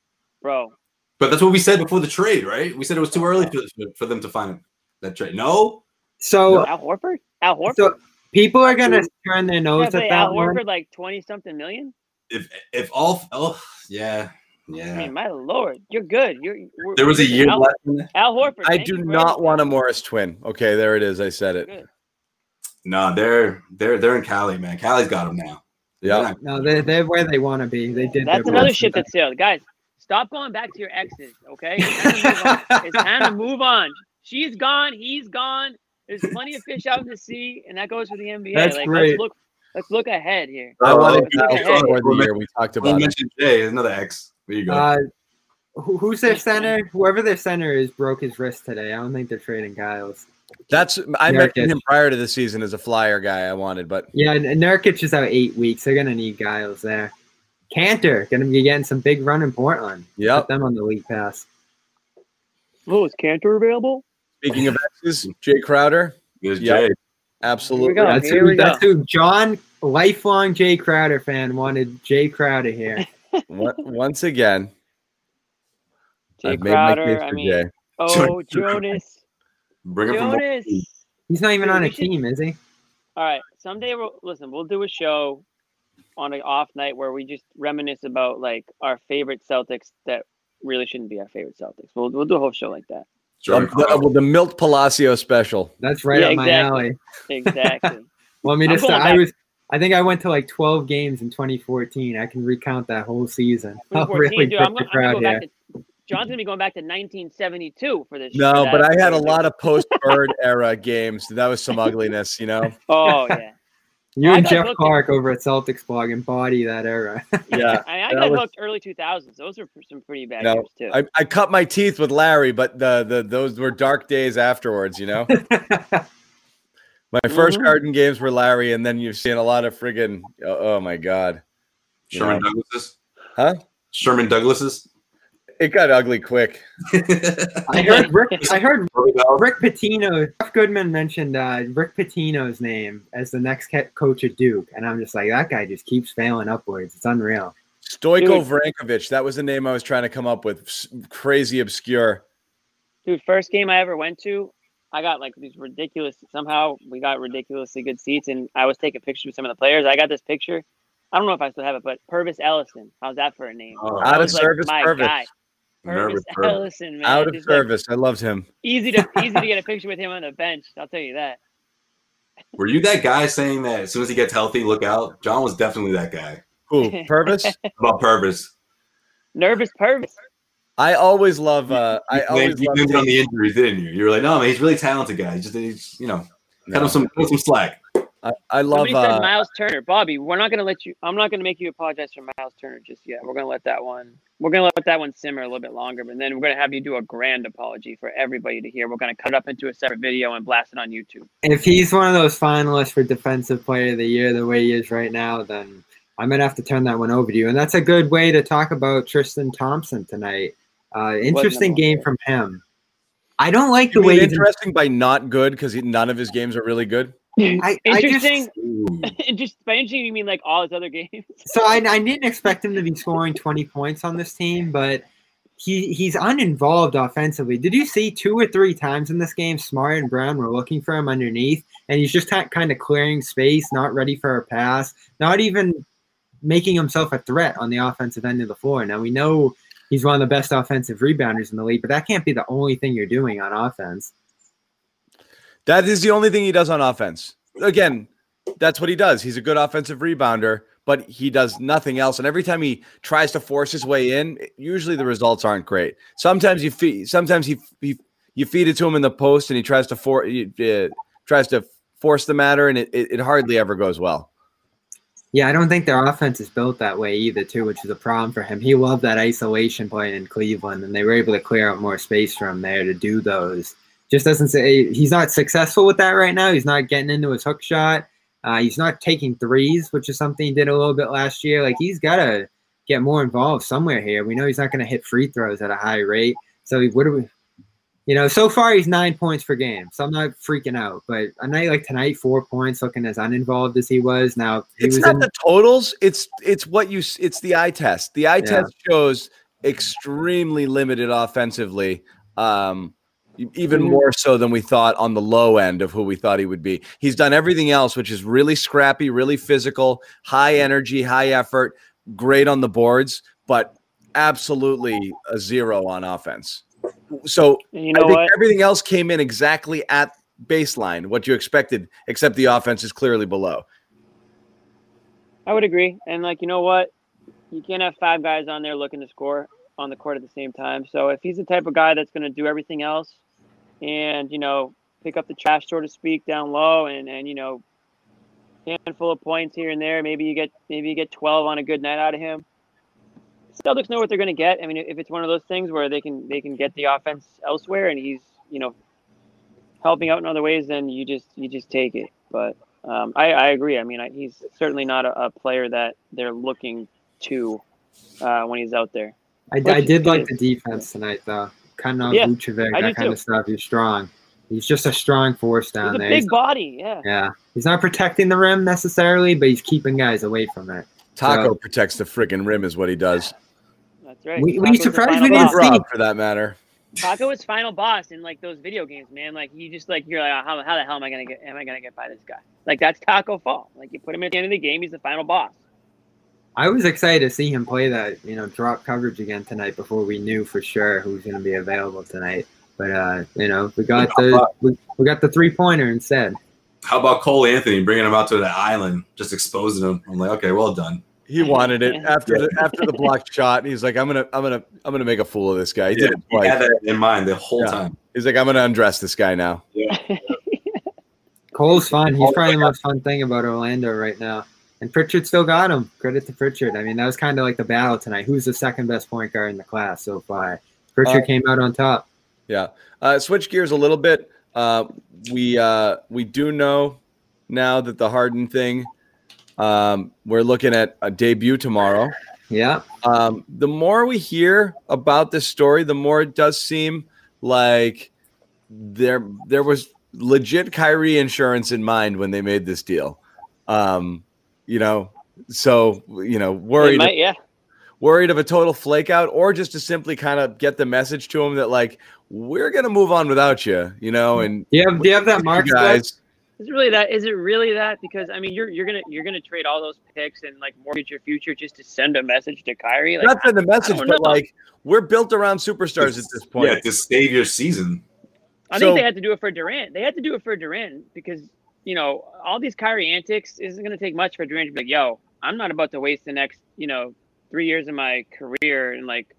Bro, But that's what we said before the trade, right? We said it was too early for, for them to find that trade. No, So Al Horford, Al Horford. so people are gonna turn their nose pay at Al that one. Horford like twenty something million. if if all oh yeah Yeah. I yeah. mean, my lord, you're good. You're. There was a year Al, left. Al Horford. I do you not want a Morris twin. Okay, there it is. I said it. Good. No, they're they're they're in Cali, man. Cali's got them now. Yeah. No, they're, they're where they want to be. They did. That's another best. shit that's sales, guys. Stop going back to your exes, okay? It's time, to move on. It's time to move on. She's gone. He's gone. There's plenty of fish out in the sea, and that goes for the NBA. That's like, great. let's look. Let's look ahead here. I wanted okay. to okay. go for the year we talked about. It. mention Jae. Another ex. There you go. Uh, who's their center? Whoever their center is broke his wrist today. I don't think they're trading Giles. That's I Nurkic. mentioned him prior to the season as a flyer guy I wanted, but Yeah, and and Nurkic is out eight weeks. They're gonna need Giles there. Kanter gonna be getting some big run in Portland. yep. Put them on the league pass. Oh, is Kanter available? Speaking of X's, Jae Crowder, There's yeah. Jae. absolutely. go. That's here who. we go. That's who. John, lifelong Jae Crowder fan, wanted Jae Crowder here. *laughs* Once- Once again, Jae I've made my Crowder. case I mean, Jae. oh Jonas. Bring him from Jonas. He's not even Dude, on a we should- team, is he? All right. Someday we'll listen. We'll do a show on an off night where we just reminisce about like our favorite Celtics that really shouldn't be our favorite Celtics. We'll we'll do a whole show like that. Sure. Um, the, uh, the Milt Palacio special. That's right Yeah, up my alley. Exactly. *laughs* Well, I mean, I'm just I was. I think I went to like 12 games in 2014. I can recount that whole season. I'll 2014, *laughs* really dude, pick I'm, the go- I'm gonna crowd go here. back to John's gonna be going back to 1972 for this. No, for but I had a lot of *laughs* post Bird era games. That was some ugliness, you know. Oh yeah. *laughs* You I and Jeff Park over at Celtics blog embody that era. *laughs* Yeah. I, I got was- hooked early 2000s. Those are some pretty bad No, years too. I, I cut my teeth with Larry, but the, the those were dark days afterwards, you know. My 1st Mhm. garden games were Larry, and then you've seen a lot of friggin' oh, oh my god, Sherman Yeah. Douglas's. Huh? Sherman Douglas's. It got ugly quick. *laughs* I heard Rick. *laughs* I heard Rick Pitino. Jeff Goodman mentioned uh, Rick Pitino's name as the next ca- coach at Duke, and I'm just like, that guy just keeps failing upwards. It's unreal. Stojko Dude. Vrankovic, that was the name I was trying to come up with. S- Crazy obscure. Dude, first game I ever went to, I got like these ridiculous. Somehow we got ridiculously good seats, and I was taking pictures with some of the players. I got this picture. I don't know if I still have it, but Pervis Ellison. How's that for a name? Oh, Out of was, like, service, Pervis. guy. Pervis Nervous Ellison, man. Out of Just, like, service. I loved him. easy to *laughs* easy to get a picture with him on the bench. I'll tell you that. Were you that guy saying that as soon as he gets healthy, look out? John was definitely that guy Who? *laughs* Pervis? about Pervis. Nervous Pervis. I always love. Uh, I You always you love. blamed it on the injuries, didn't you? You were like, no, man, he's really talented guy. He's just, he's, you know, cut him some, cut him some slack. I, I love. Somebody said Uh, Miles Turner. Bobby, we're not gonna let you. I'm not gonna make you apologize for Miles Turner just yet. We're gonna let that one. We're gonna let that one simmer a little bit longer, but then we're gonna have you do a grand apology for everybody to hear. We're gonna cut it up into a separate video and blast it on YouTube. If he's one of those finalists for Defensive Player of the Year, the way he is right now, then I'm gonna have to turn that one over to you. And that's a good way to talk about Tristan Thompson tonight. Uh, interesting game one. from him. I don't like you the way mean he's interesting by not good because none of his games are really good. *laughs* I, I just, Interesting. *laughs* Ooh. just by interesting, you mean like all his other games? *laughs* so I, I didn't expect him to be scoring 20 points on this team, but he he's uninvolved offensively. Did you see two or three times in this game, Smart and Brown were looking for him underneath, and he's just kind of clearing space, not ready for a pass, not even making himself a threat on the offensive end of the floor. Now we know he's one of the best offensive rebounders in the league, but that can't be the only thing you're doing on offense. That is the only thing he does on offense. Again, that's what he does. He's a good offensive rebounder, but he does nothing else. And every time he tries to force his way in, usually the results aren't great. Sometimes you feed, sometimes he, he you feed it to him in the post, and he tries to for uh, tries to force the matter, and it, it, it hardly ever goes well. Yeah, I don't think their offense is built that way either, too, which is a problem for him. He loved that isolation play in Cleveland, and they were able to clear out more space from there to do those. Just doesn't say he's not successful with that right now. He's not getting into his hook shot. Uh, he's not taking threes, which is something he did a little bit last year. Like he's got to get more involved somewhere here. We know he's not going to hit free throws at a high rate. So what do we? You know, so far he's nine points per game, so I'm not freaking out. But a night like tonight, four points, looking as uninvolved as he was. Now he it's was not in, the totals. It's it's what you. It's the eye test. The eye Yeah. test shows extremely limited offensively. Um, even Mhm. more so than we thought on the low end of who we thought he would be. He's done everything else, which is really scrappy, really physical, high energy, high effort, great on the boards, but absolutely a zero on offense. So you I know think what? everything else came in exactly at baseline, what you expected, except the offense is clearly below. I would agree. And like, you know what? You can't have five guys on there looking to score on the court at the same time. So if he's the type of guy that's going to do everything else, and you know, pick up the trash, so to speak, down low, and and you know, handful of points here and there, maybe you get maybe you get 12 on a good night out of him. Celtics know what they're going to get. I mean, if it's one of those things where they can they can get the offense elsewhere, and he's you know helping out in other ways, then you just you just take it. But um, I, I agree. I mean, I, he's certainly not a, a player that they're looking to uh, when he's out there. I, I did is- like the defense tonight, though. Kind of Yeah, Vucevic, that kind too. of stuff. He's strong. He's just a strong force down He's a there. big He's- body. Yeah, yeah, he's not protecting the rim necessarily, but he's keeping guys away from it. Tacko So- protects the freaking rim, is what he does. that's right. We- we surprised we didn't boss. see- for that matter. Tacko is final boss in like those video games, man. Like you just like you're like, how, how the hell am I gonna get? Am I gonna get by this guy? Like that's Tacko Fall. Like you put him at the end of the game, he's the final boss. I was excited to see him play that, you know, drop coverage again tonight before we knew for sure who was going to be available tonight. But uh, you know, we got the we, we got the three pointer instead. How about Cole Anthony bringing him out to the island, just exposing him? I'm like, okay, well done. He wanted it after the after the blocked *laughs* shot. He's like, I'm gonna, I'm gonna, I'm gonna make a fool of this guy. He Yeah, did it he had that in mind the whole Yeah. time. He's like, I'm gonna undress this guy now. Yeah. *laughs* Cole's fun. He's probably the most fun thing about Orlando right now. And Pritchard still got him. Credit to Pritchard. I mean, that was kind of like the battle tonight. Who's the second best point guard in the class so far? Pritchard Uh, came out on top. Yeah. Uh, switch gears a little bit. Uh, we uh, we do know now that the Harden thing. Um, we're looking at a debut tomorrow. Yeah. Um, the more we hear about this story, the more it does seem like there there was legit Kyrie insurance in mind when they made this deal. Um, you know, so you know, worried might, yeah. worried of a total flake out, or just to simply kind of get the message to him that like we're gonna move on without you, you know, mm-hmm. and Do you have, do you have that you mark guys. Is it really that? Is it really that? Because I mean, you're you're gonna you're gonna trade all those picks and like mortgage your future just to send a message to Kyrie. Like, Not send the message, but know. like we're built around superstars at this point. Yeah, to save your season. I So- think they had to do it for Durant. They had to do it for Durant because you know all these Kyrie antics isn't going to take much for Durant to be like, "Yo, I'm not about to waste the next you know three years of my career and like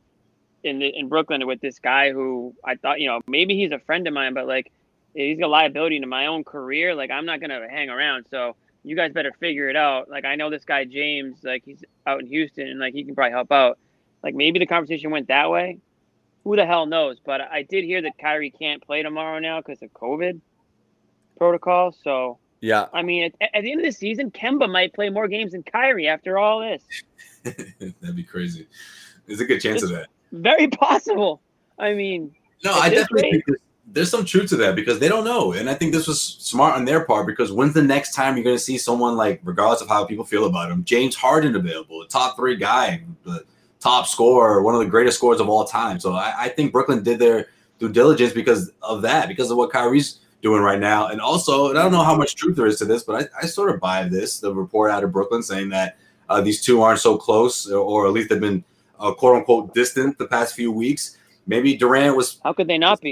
in the, in Brooklyn with this guy who I thought you know maybe he's a friend of mine, but like he's a liability to my own career. Like I'm not gonna hang around. So you guys better figure it out. Like I know this guy James, like he's out in Houston and like he can probably help out. Like maybe the conversation went that way who the hell knows? But I did hear that Kyrie can't play tomorrow now because of COVID protocol. So Yeah, I mean, at, at the end of the season, Kemba might play more games than Kyrie after all this. *laughs* That'd be crazy. There's a good chance of that. Very possible. I mean, No, I this definitely rate- think there's, there's some truth to that because they don't know, and I think this was smart on their part because when's the next time you're going to see someone like, regardless of how people feel about him, James Harden available, a top three guy, the top scorer, one of the greatest scorers of all time. So I, I think Brooklyn did their due diligence because of that, because of what Kyrie's doing right now, and also, and I don't know how much truth there is to this, but I, I sort of buy this, the report out of Brooklyn saying that uh, these two aren't so close, or, or at least they've been uh, quote unquote distant the past few weeks. Maybe Durant was how could they not be?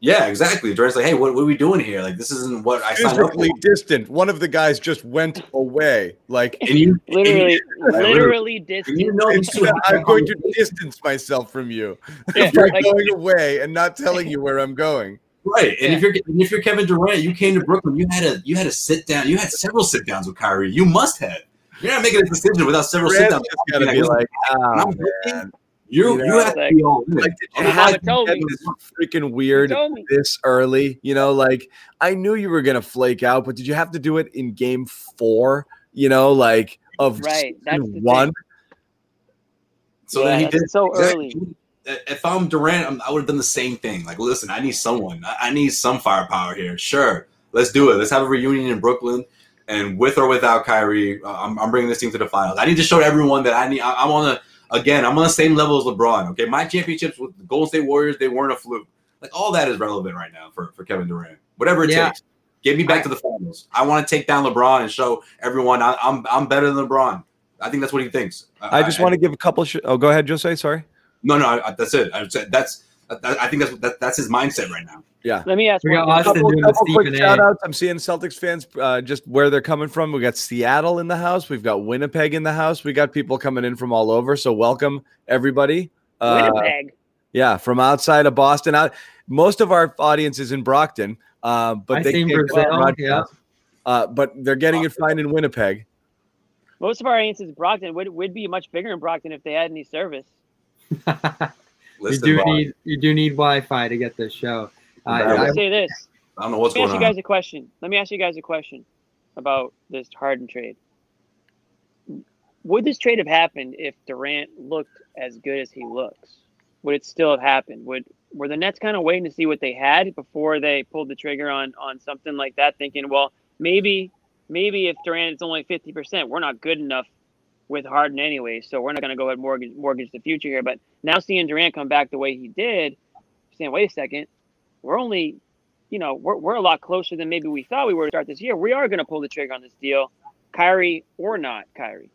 Yeah, exactly. Durant's like, hey, what, what are we doing here? Like, this isn't what I signed up for. Physically distant. One of the guys just went away. Like And you, Literally, and you, literally distant. you know, these two I'm going to distance myself from you Yeah, by like- going away and not telling you where I'm going. Right, and Yeah. if you're and if you're Kevin Durant, you came to Brooklyn. You had a you had a sit down. You had several sit downs with Kyrie. You must have. You're not making a decision without several sit Durant's downs. just gotta be like, oh, I'm oh, man. You You you know, have to like- be all in. Like, did you Otherwise, have Mama told me. this freaking weird this early? You know, like I knew you were gonna flake out, but did you have to do it in game four? You know, like of Right, that's one. thing. So Yeah, then he did so exactly. early. If I'm Durant, I would have done the same thing. Like, listen, I need someone. I- I need some firepower here. Sure, let's do it. Let's have a reunion in Brooklyn, and with or without Kyrie, uh, I'm, I'm bringing this team to the finals. I need to show everyone that I need. I, I'm on the again. I'm on the same level as LeBron. Okay, my championships with the Golden State Warriors, they weren't a fluke. Like all that is relevant right now for for Kevin Durant. Whatever it Yeah. takes. Get me back to the finals. I want to take down LeBron and show everyone I, I'm I'm better than LeBron. I think that's what he thinks. I just want to give a couple. Sh- oh, go ahead, Jose. Sorry. No, no, I, I- that's it. I said that's. I, I think that's that, that's his mindset right now. Yeah. Let me ask We got thing. Austin couple, doing couple quick Stephen shout outs. I'm seeing Celtics fans uh, just where they're coming from. We got Seattle in the house. We've got Winnipeg in the house. We got people coming in from all over. So welcome everybody. Uh, Winnipeg. yeah, from outside of Boston. Out most of our audience is in Brockton, uh, but I they seen can't Brazil, on broadcast. yeah. Uh, but they're getting it fine in Winnipeg. Most of our audiences Brockton would would be much bigger in Brockton if they had any service. *laughs* you do Bob, need you do need Wi-Fi to get this show. Uh, Right. I, me say this. I don't know what's Let me going ask you guys a question. Let me ask you guys a question about this Harden trade. Would this trade have happened if Durant looked as good as he looks? Would it still have happened? Would were the Nets kind of waiting to see what they had before they pulled the trigger on on something like that, thinking, well, maybe maybe if Durant is only fifty percent, we're not good enough with Harden anyway, so we're not going to go ahead and mortgage mortgage the future here. But now seeing Durant come back the way he did, saying, wait a second, we're only you know, we're, we're a lot closer than maybe we thought we were to start this year. We are going to pull the trigger on this deal, Kyrie or not Kyrie.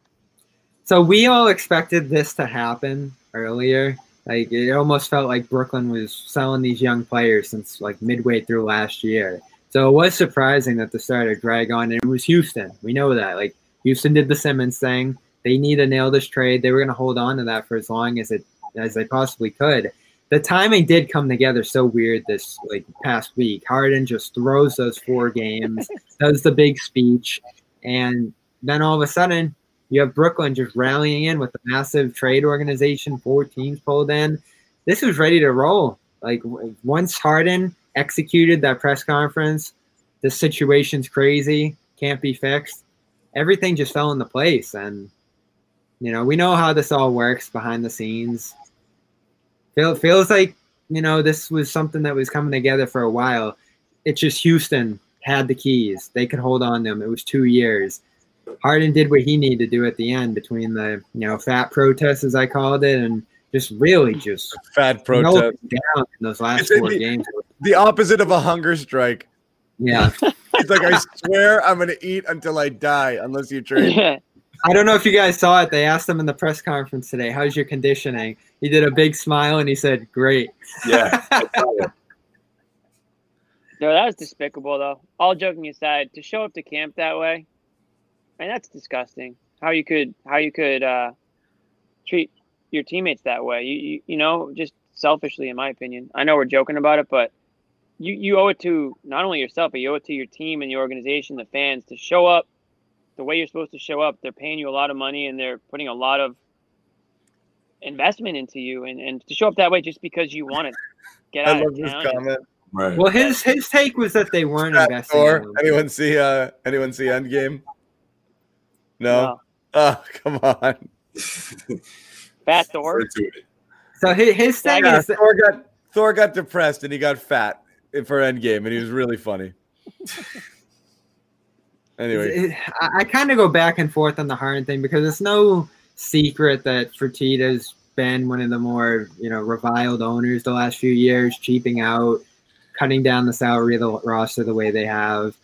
so we all expected this to happen earlier. Like it almost felt like Brooklyn was selling these young players since like midway through last year. So it was surprising that the started drag on, and it was Houston. We know that. Like Houston did the Simmons thing. They need to nail this trade. They were going to hold on to that for as long as it as they possibly could. The timing did come together so weird this like past week. Harden just throws those four games, *laughs* does the big speech, and then all of a sudden you have Brooklyn just rallying in with a massive trade organization, four teams pulled in. This was ready to roll. Like once Harden executed that press conference, the situation's crazy, can't be fixed. Everything just fell into place, and you know we know how this all works behind the scenes. Feel, feels like you know this was something that was coming together for a while. It's just Houston had the keys; they could hold on to them. It was two years. Harden did what he needed to do at the end between the you know fat protests as I called it and just really just Fat melted protest. down in those last It's- four it- games. The opposite of a hunger strike. Yeah, It's like I swear I'm gonna eat until I die unless you *laughs* trade. Yeah. I don't know if you guys saw it. They asked him in the press conference today, "How's your conditioning?" He did a big smile and he said, "Great." Yeah. *laughs* No, that was despicable, though. All joking aside, to show up to camp that way, and that's disgusting. How you could how you could uh, treat your teammates that way? You, you you know, just selfishly, in my opinion. I know we're joking about it, but you you owe it to not only yourself, but you owe it to your team and the organization, the fans, to show up the way you're supposed to show up. They're paying you a lot of money and they're putting a lot of investment into you, and, and to show up that way just because you want to get *laughs* out I of love this town. and- comment. Right. Well, his his take was that they weren't Fat investing. in Thor. Anyone see uh anyone see Endgame? No. No. Oh, *laughs* come on. *laughs* Fat Thor. So his, his thing Yeah, is Thor got Thor got depressed and he got fat for Endgame and he was really funny. Anyway, I, I kind of go back and forth on the Harden thing because it's no secret that Fertitta's been one of the more you know reviled owners the last few years, cheaping out, cutting down the salary of the roster the way they have.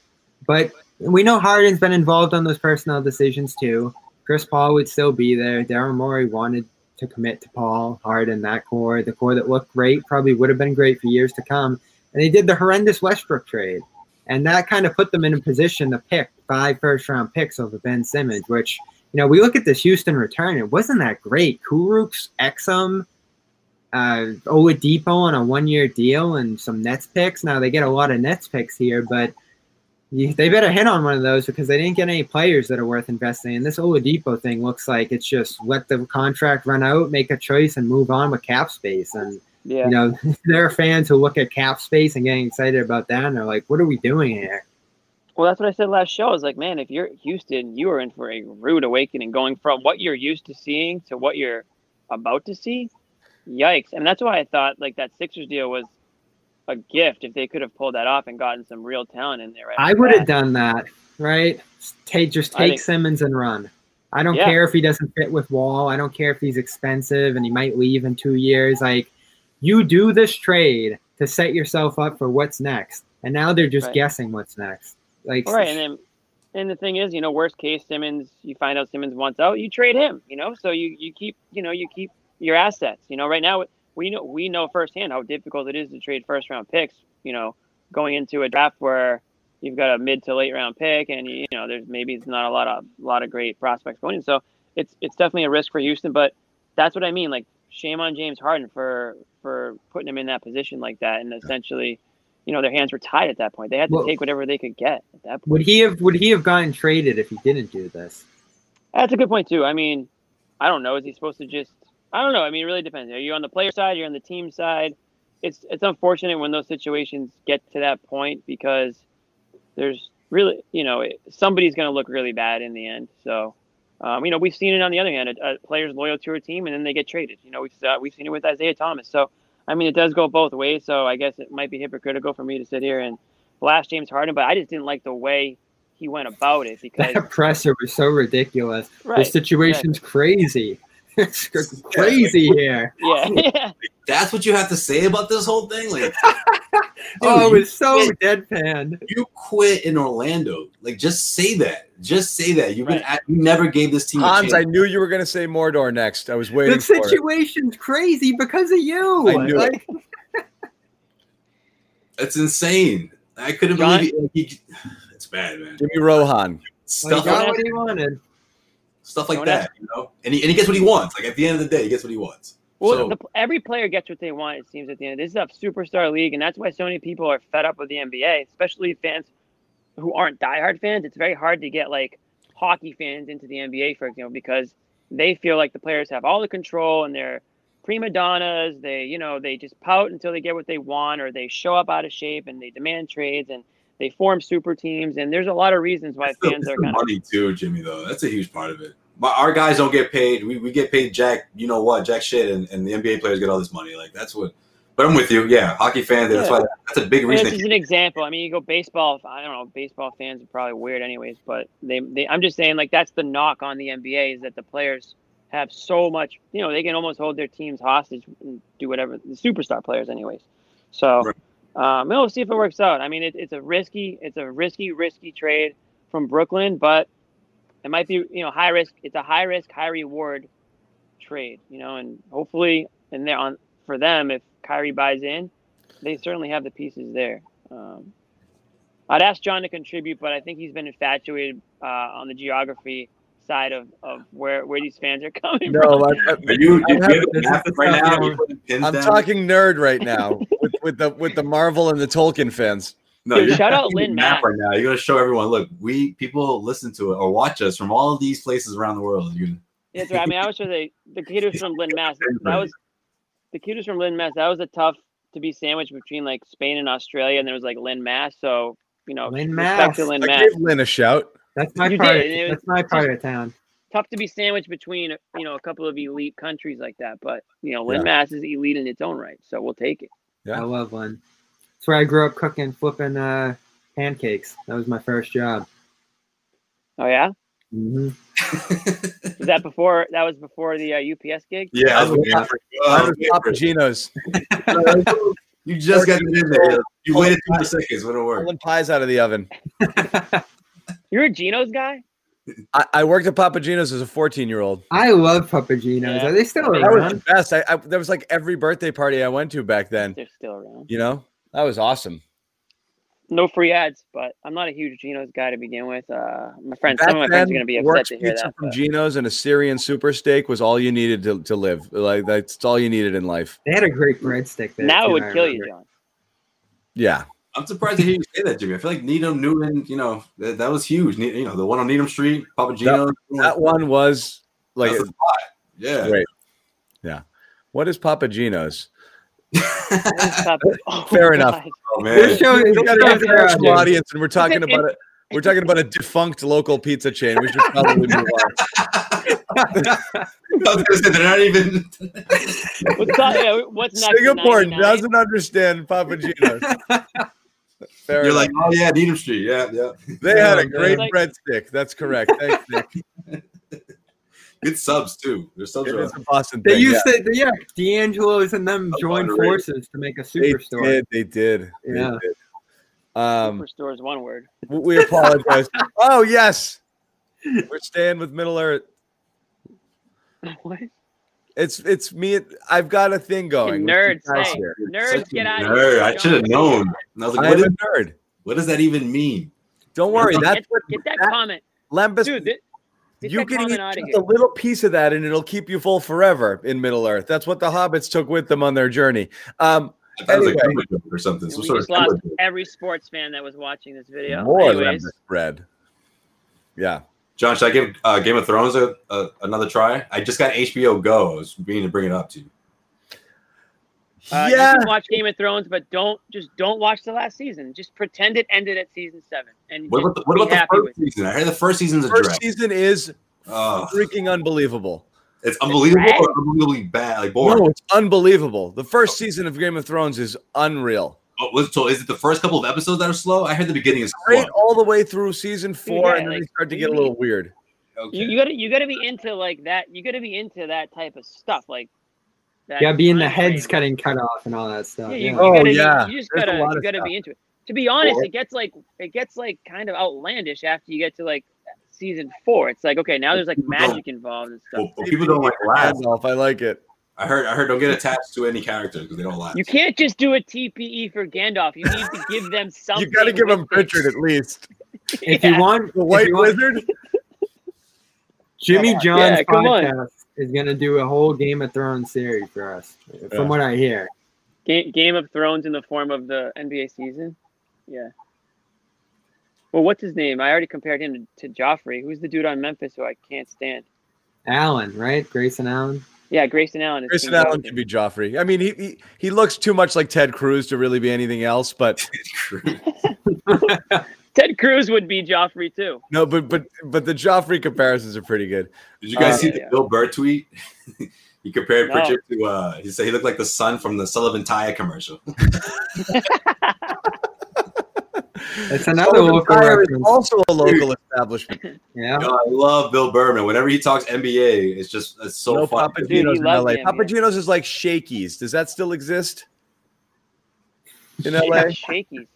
But we know Harden's been involved on those personnel decisions too. Chris Paul would still be there. Daryl Morey wanted to commit to Paul Harden, that core, the core that looked great, probably would have been great for years to come. and they did the horrendous Westbrook trade, and that kind of put them in a position to pick five first round picks over Ben Simmons, which you know we look at this Houston return, it wasn't that great. Kurucs, Exum, uh, Oladipo on a one year deal, and some Nets picks. Now they get a lot of Nets picks here, but you, they better hit on one of those because they didn't get any players that are worth investing in. This Oladipo thing looks like it's just let the contract run out, make a choice, and move on with cap space. And Yeah. you know, *laughs* there are fans who look at cap space and getting excited about that, and they're like, "What are we doing here?" Well, that's what I said last show. Is like, man, if you're Houston, you are in for a rude awakening, going from what you're used to seeing to what you're about to see. Yikes! And that's why I thought like that Sixers deal was a gift if they could have pulled that off and gotten some real talent in there. right I would have done that, right? Take just take think- Simmons and run. I don't Yeah. care if he doesn't fit with Wall. I don't care if he's expensive and he might leave in two years. Like, you do this trade to set yourself up for what's next, and now they're just Right. guessing what's next. Like, All right, and then and the thing is, you know, worst case Simmons, you find out Simmons wants out, you trade him, you know, so you you keep, you know, you keep your assets. You know, right now we know we know firsthand how difficult it is to trade first round picks. You know, going into a draft where you've got a mid to late round pick, and you know, there's maybe it's not a lot of a lot of great prospects going in. So it's it's definitely a risk for Houston, but that's what I mean. Like, shame on James Harden for for putting him in that position like that, and essentially. You know, their hands were tied at that point. They had to Well- take whatever they could get at that point. would he have would he have gotten traded if he didn't do this? That's a good point too. I mean, I don't know. Is he supposed to just? I don't know. I mean, it really depends. Are you on the player side? You're on the team side. It's it's unfortunate when those situations get to that point because there's really, you know, it- somebody's going to look really bad in the end. So, um, you know, we've seen it on the other hand. A, a player's loyal to a team and then they get traded. You know, we've uh, we've seen it with Isaiah Thomas. So, I mean, it does go both ways. So, I guess it might be hypocritical for me to sit here and blast James Harden, but I just didn't like the way he went about it because That *laughs* presser was so ridiculous. The right, situation's crazy. It's crazy here. *laughs* yeah. That's what you have to say about this whole thing. Like, *laughs* Oh, it was so quit- deadpan. you quit in Orlando. Like, just say that. Just say that. You've been at, you never gave this team Hans, I knew you were going to say Mordor next. I was waiting The for it. situation's crazy because of you. I knew it. *laughs* It's insane. I couldn't John- believe it. He, *sighs* it's bad, man. Jimmy Rohan. well, he got what he wanted. Stuff like that, you know. And he, and he gets what he wants. Like at the end of the day, he gets what he wants. Well, So- the, every player gets what they want. It seems at the end. This is a superstar league, and that's why so many people are fed up with the NBA, especially fans who aren't diehard fans. It's very hard to get like hockey fans into the NBA, for example, because they feel like the players have all the control and they're prima donnas. They, you know, they just pout until they get what they want, or they show up out of shape and they demand trades and they form super teams. And there's a lot of reasons why the, fans it's are the kind of money too, Jimmy. Though that's a huge part of it. But our guys don't get paid. We, we get paid jack. You know what? Jack shit, and, and the NBA players get all this money. Like that's what. But I'm with you. Yeah, hockey fans. That's Yeah. why. That's a big And reason. this is an example. I mean, you go baseball. I don't know. Baseball fans are probably weird, anyways. But they, they, I'm just saying, like that's the knock on the NBA is that the players have so much. You know, they can almost hold their teams hostage and do whatever. The superstar players, anyways. So, Right. Um, we'll see if it works out. I mean, it, it's a risky, it's a risky, risky trade from Brooklyn, but it might be, you know, high risk. It's a high risk, high reward trade. You know, and hopefully, and they're on for them if Kyrie buys in they certainly have the pieces there. Um, I'd ask John to contribute, but I think he's been infatuated uh, on the geography side of, of where, where these fans are *laughs* coming No, from. I, Are you, I you have- have a map right now? I'm I'm talking nerd right now with, with the with the Marvel and the Tolkien fans. No, Dude, you're shout out Lynn a map Mack. right now. You got to show everyone. Look, we people listen to it or watch us from all of these places around the world. You Yeah, That's right. I mean, I was sure the the kid who's from Lynn, Mass. *laughs* That was the kid who's from Lynn, Mass. That was a tough to be sandwiched between like Spain and Australia, and there was like Lynn, Mass. So you know, Lynn, Mass. to Lynn, I Mass. gave Lynn a shout. That's my You part. did, it was That's my part of town. Tough to be sandwiched between you know a couple of elite countries like that, but you know, Lynn, Yeah. Mass is elite in its own right, so we'll take it. Yeah. I love one. That's where I grew up cooking, flipping uh, pancakes. That was my first job. Oh yeah. hmm Was that before? That was before the uh, UPS gig. yeah, I was I waiting was- I was Papa Gino's *laughs* you just got it in there. You waited two seconds. Wouldn't work. pulling pies out of the oven. *laughs* You're a Gino's guy. I, I worked at Papa Gino's as a 14 year old. I love Papaginos. Yeah. Are they still That That was the best. I, I there was like every birthday party I went to back then. They're still around. You know, That was awesome. No free ads, but I'm not a huge Gino's guy to begin with. Uh, my friends, Back some of my friends are gonna be upset to hear pizza that. from but- Gino's and a Syrian super steak was all you needed to, to live. Like that's all you needed in life. They had a great breadstick there. Now it would I kill you. John. Yeah. I'm surprised to hear you say that, Jimmy. I feel like Needham, Newton, you know, that, that was huge. Ne- You know, the one on Needham Street, Papa Gino. That one was like That's a. Yeah. great. Yeah. What is Papa Gino's? *laughs* Oh, Fair enough. God. Oh This man. show is got an international audience, and we're talking about it. We're talking about a defunct local pizza chain. We should probably move on. *laughs* *laughs* I say they're not even. What's, that- yeah, what's next? Singapore doesn't understand Papa Gino's. Fair You're enough. like, oh yeah, Needham Street. Yeah, yeah. they had a great like- breadstick. That's correct. Thanks, Nick. *laughs* Good subs too. Their subs It are. is a Boston They thing. used yeah. to, yeah, D'Angelo's and them That's joined underrated. forces to make a They superstore. did. They did. They Yeah. did. Um, Superstore is one word. we apologize. *laughs* oh yes, we're staying with Middle Earth. what? It's it's me. I've got a thing going. with nerds, hey, nerds, Such a get out of nerd. here. I should have known. I was like, I'm what, a nerd. what does that even mean? Don't worry. Get, That's what get that that- comment, Lembas. dude. Get, get you can eat comment out of just a little piece of that, and it'll keep you full forever in Middle Earth. That's what the hobbits took with them on their journey. Um, I was like Anyway. a joke or something. Some we sort just of lost every sports fan that was watching this video. more Anyways, Lembas bread. Yeah. John, should I give uh, Game of Thrones a, a, another try? I just got HBO Go. I was meaning to bring it up to you. uh, yeah. you can watch Game of Thrones, but don't just don't watch the last season. Just pretend it ended at season seven, and What about the, what about the first season? I heard the first season's a First drag. season is Oh, freaking unbelievable. it's unbelievable drag? or unbelievably bad, like boring. No, it's unbelievable. The first season of Game of Thrones is unreal. Oh, was- so is it the first couple of episodes that are slow? I heard the beginning is slow. Great all the way through season four, Yeah, and then they like, start to get a little weird. Okay. You, you gotta you gotta be into like that. You gotta be into that type of stuff, like that. Yeah, being the heads frame. cutting cut off and all that stuff. Yeah, Yeah, you, Oh, gotta, yeah. You, just There's a gotta you gotta stuff. be into it. To be honest, Or- it gets like it gets like kind of outlandish after you get to like season four. It's like okay, now there's like magic involved and stuff. Well, well, people don't like laugh. Gandalf, I like it. I heard. I heard. Don't get attached to any characters because they don't laugh. You can't just do a TPE for Gandalf. You need to give them *laughs* something. You got to give them with it. Richard at least. *laughs* If you want The White want- Wizard. *laughs* Jimmy John's Yeah, come on. podcast is gonna do a whole Game of Thrones series for us, from Yeah. what I hear. Ga- Game of Thrones in the form of the NBA season. Yeah. Well, what's his name? I already compared him to, to Joffrey. Who's the dude on Memphis who I can't stand? Allen, right? Grayson Allen. Yeah, Grayson Allen. is Grayson Allen Joffrey. can be Joffrey. I mean, he, he he looks too much like Ted Cruz to really be anything else. But *laughs* *laughs* Ted Cruz would be Joffrey too. no, but but but the Joffrey comparisons are pretty good. Did you guys Uh, see yeah, the yeah. Bill Burr tweet? *laughs* he compared No. Pritchard to. Uh, he said he looked like the son from the Sullivan Tire commercial. That's another Sullivan local Tire is also a local establishment. *laughs* Yeah. Yo, I love Bill Burman. Whenever he talks NBA, it's just it's so no fun. Papagenos Dude, in LA. the NBA. Papagenos is like Shakey's. Does that still exist in Yeah, LA? Shakey's.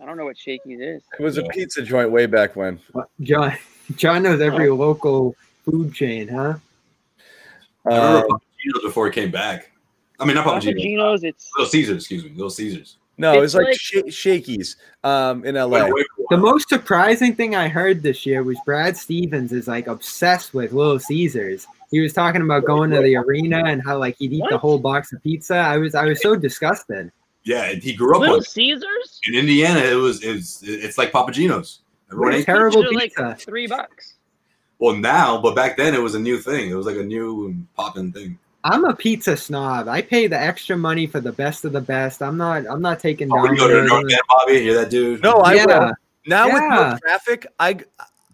I don't know what Shakey's is. It was a pizza joint way back when. John John knows every local food chain, huh? I remember Um, Papagenos before he came back. I mean, not Papa Papagenos. Gino's. It's Little Caesars, excuse me. Little Caesars. No, it was It's like, like- Sha- Shakey's um, in LA. away for a The most surprising thing I heard this year was Brad Stevens is like obsessed with Little Caesars. He was talking about going to the arena and how like he'd eat the whole box of pizza. I was I was so disgusted. Yeah, he grew up Little on Caesars. in Indiana. It was it's it's like Papagenos. Everyone ate terrible They're like three bucks. well now, but back then it was a new thing. It was like a new popping thing. I'm a pizza snob. I pay the extra money for the best of the best. I'm not I'm not taking Oh, down. you go to the North End, Bobby. Hear that dude? No, I yeah, will. Now with no traffic, I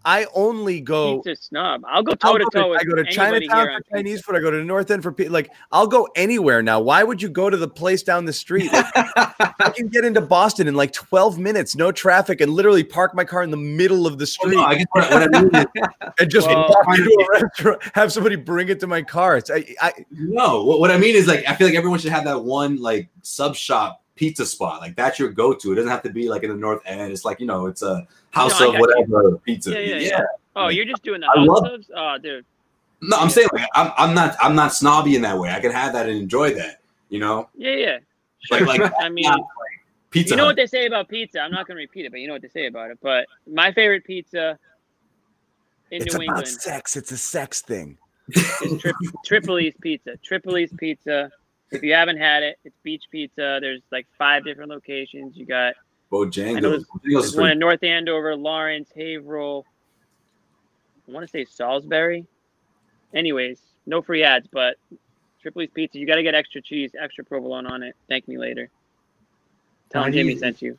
I only go. Pizza snob. I'll go I'll toe to go to- toe I go to Chinatown for Chinese pizza. food. I go to the North End for pi- like I'll go anywhere now. Why would you go to the place down the street? Like, *laughs* I can get into Boston in like 12 minutes, no traffic, and literally park my car in the middle of the oh, Well, street no, I guess what, what I mean is *laughs* and just Well, walk into a restaurant, have somebody bring it to my car. It's, I, I, no. What, what I mean is like I feel like everyone should have that one like sub shop pizza spot. Like that's your go to. It doesn't have to be like in the North End. It's like you know, it's a house No, of got you. whatever pizza. Yeah, yeah, yeah. Oh, you're just doing the I house love- subs? Oh, dude. No, I'm saying like I'm, I'm not I'm not snobby in that way. I can have that and enjoy that. You know, Yeah, yeah. like like I mean, not Pizza. you know Hut. what they say about pizza. I'm not going to repeat it, but you know what they say about it. But my favorite pizza in it's New about England sex. It's a sex thing. is Tri- *laughs* Tripoli's Pizza. Tripoli's Pizza. If you haven't had it, it's beach pizza. There's like five different locations. You got I know Bojangles. there's- Bojangles there's one in North Andover, Lawrence, Haverhill. I want to say Salisbury. Anyways, no free ads, but Tripoli's Pizza. You got to get extra cheese, extra provolone on it. Thank me later. Tell How him Jimmy you- sent you.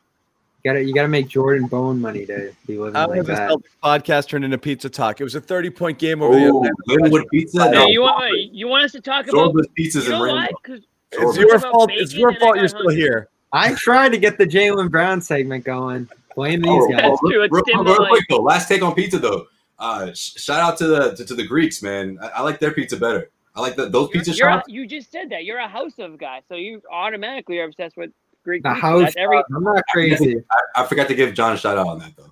You gotta you gotta make Jordan Bone money to be living How like has this that. Podcast turned into pizza talk? It was a 30 point game over the Oh, other Linwood Pizza. Hey, you want you want us to talk about? Zorba's Pizzas You know in why? Rainbow. 'Cause It's your fault. It's your fault you're still hungry. here. I tried to get the Jaylen Brown segment going. Blame these Oh, guys. That's true, it's real, real quick though, last take on pizza though. Uh, sh- shout out to the to, to the Greeks, man. I, I like their pizza better. I like the, those You're, pizza you're a, you just said that you're a house of guy, so you automatically are obsessed with Greek The house. Every I'm not *laughs* crazy. I, I forgot to give John a shout out on that though.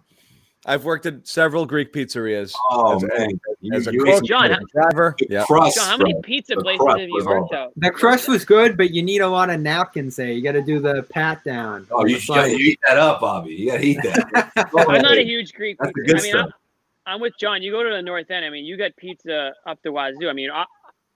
I've worked at several Greek pizzerias. Oh As a- man, you, as a you cook, John, good- how- Driver. Yeah. crust, John, how many pizza places have you worked all- out? The crust was good, but you need a lot of napkins there. You got to do the pat down. Oh, you, It's you, gotta like- eat that up, Bobby. You gotta eat that. *laughs* I'm not a huge Greek That's the good I mean, stuff. I'm, I'm with John. You go to the North End. I mean, you got pizza up the wazoo. I mean, I,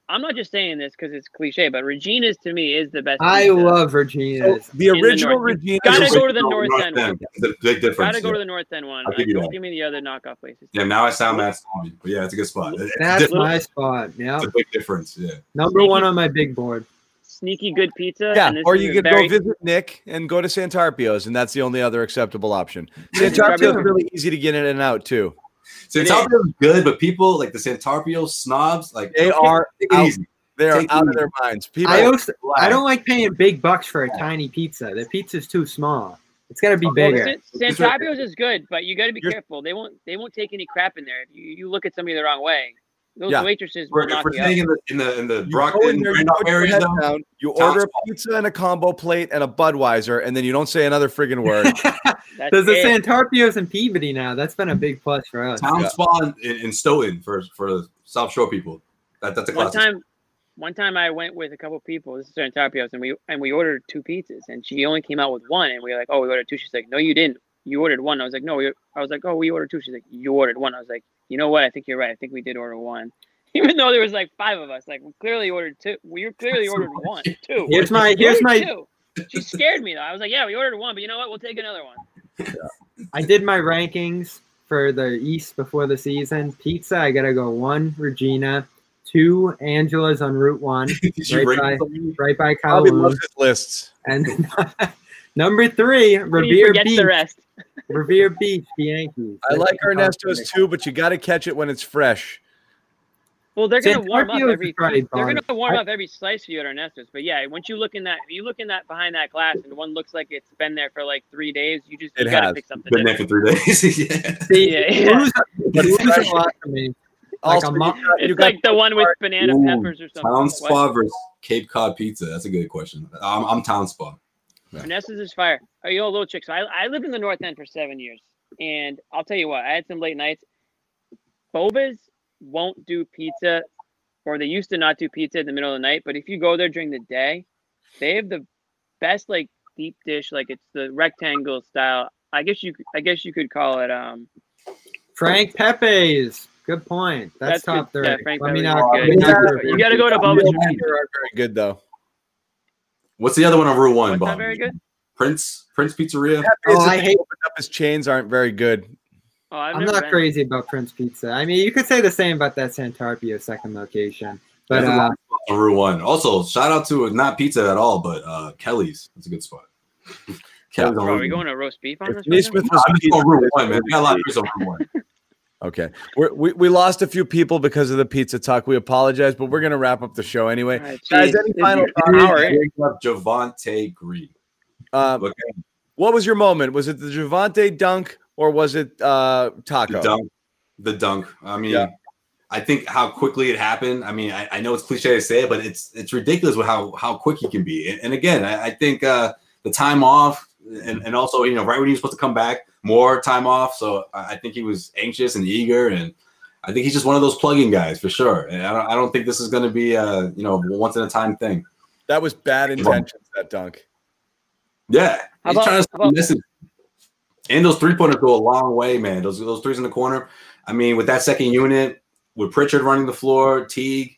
I'm not just saying this because it's cliche, but Regina's to me is the best. I pizza. love Regina's. The the original north. Regina. Gotta is- go to the North End one. There's big difference. Gotta go yeah. to the North End one. I'll give you that. give me the other knockoff places. Yeah, now I sound mad stormy, but yeah, it's a good spot. It's, That's different. my spot. Yeah, it's a big difference. Yeah. number one on my big board. Sneaky good pizza. Yeah, and this or you a could very, go visit Nick and go to Santarpio's, and that's the only other acceptable option. Santarpio's is really easy to get in and out too. Santarpio is good, but people like the Santarpio snobs, like They are out, easy. they are Take out of their minds. People, I also, I don't like paying big bucks for a tiny pizza. The pizza's too small. It's got to be Well, bigger. San- Santarpio's is good, but you got to be You're- careful. They won't. They won't take any crap in there. If you, you look at somebody the wrong way, those Yeah. waitresses We're, will knock if we're staying in the in the in the you Brockton there, you Randolph put your area head down, you order a pizza and a combo plate and a Budweiser, and then you don't say another friggin' word. *laughs* That's There's a it. Santarpio's in Peabody now. That's been a big plus for us. Town Yeah. Spa in, in Stoughton for for South Shore people. That, that's a one time one time I went with a couple people, this is Santarpio's, and we and we ordered two pizzas and she only came out with one and we were like, Oh, we ordered two. She's like, No, you didn't. You ordered one. I was like, No, we I was like, Oh, we ordered two. She's like, You ordered one. I was like, You know what? I think you're right. I think we did order one. *laughs* Even though there was like five of us, like we clearly ordered two. We clearly That's ordered one, two. Here's my here's my two. She scared me though. I was like, Yeah, we ordered one, but you know what? We'll take another one. I did my rankings for the East before the season. Pizza, I gotta go one Regina, two Angela's on Route One, *laughs* Did you right by them? right by Bobby Kowloon, loves his lists. and *laughs* number three He Revere Beach, the rest. *laughs* Revere Beach, the Yankees. I like Ernesto's too, but you got to catch it when it's fresh. Well, they're gonna warm up every. They're gonna warm up every slice for you at Ernesto's. But yeah, once you look in that, you look in that behind that glass, and one looks like it's been there for like three days. You just It you gotta has. pick something Been there for three days. *laughs* yeah. See, Yeah, you yeah. lose, But you lose fresh. a lot for me. Like Also, a mo- got- It's like the one with banana Ooh, peppers or something. Town What? Spa versus Cape Cod Pizza. That's a good question. I'm, I'm Town Spa. Ernesto's is fire. Oh, yo, little chick. So I, I lived in the North End for seven years, and I'll tell you what, I had some late nights. Bova's won't do pizza, or they used to not do pizza in the middle of the night. But if you go there during the day, they have the best like deep dish, like it's the rectangle style. I guess you, I guess you could call it. Um, Frank Pepe's. Good point. That's, That's top good. three. Yeah, Frank Let me Pepe's not. is good. not you got to go to Bova's. for They pizza. are very good though. What's the other one on Route One, Bob? not very good? Prince Prince Pizzeria. Oh, I hate- opened up his chains aren't very good. Oh, I've I'm not crazy about Prince Pizza. I mean, you could say the same about that Santarpio second location, but That's a uh, lot on Route One. Also, shout out to not pizza at all, but uh, Kelly's. That's a good spot. Kelly's Bro, are we going to roast beef on this? right Naismith? No, was I'm just on Route One, man. We got a lot of pizza- pizza on Route One. Okay, We're, we we lost a few people because of the pizza talk. We apologize, but we're gonna wrap up the show anyway. All right, Guys, any final thoughts? hour. Javonte Green. Uh, Look what was your moment? Was it the Javonte dunk or was it uh, Tacko? the dunk. The dunk. I mean, Yeah. I think how quickly it happened. I mean, I, I know it's cliche to say it, but it's it's ridiculous with how how quick he can be. And, and again, I, I think uh, the time off and, and also you know right when he was supposed to come back, more time off. So I I think he was anxious and eager, and I think he's just one of those plug-in guys for sure. And I don't I don't think this is going to be a you know once in a time thing. That was bad intentions. That dunk. Yeah, How he's about- trying to how about- listen. And those three pointers go a long way, man. Those those threes in the corner. I mean, with that second unit, with Pritchard running the floor, Teague.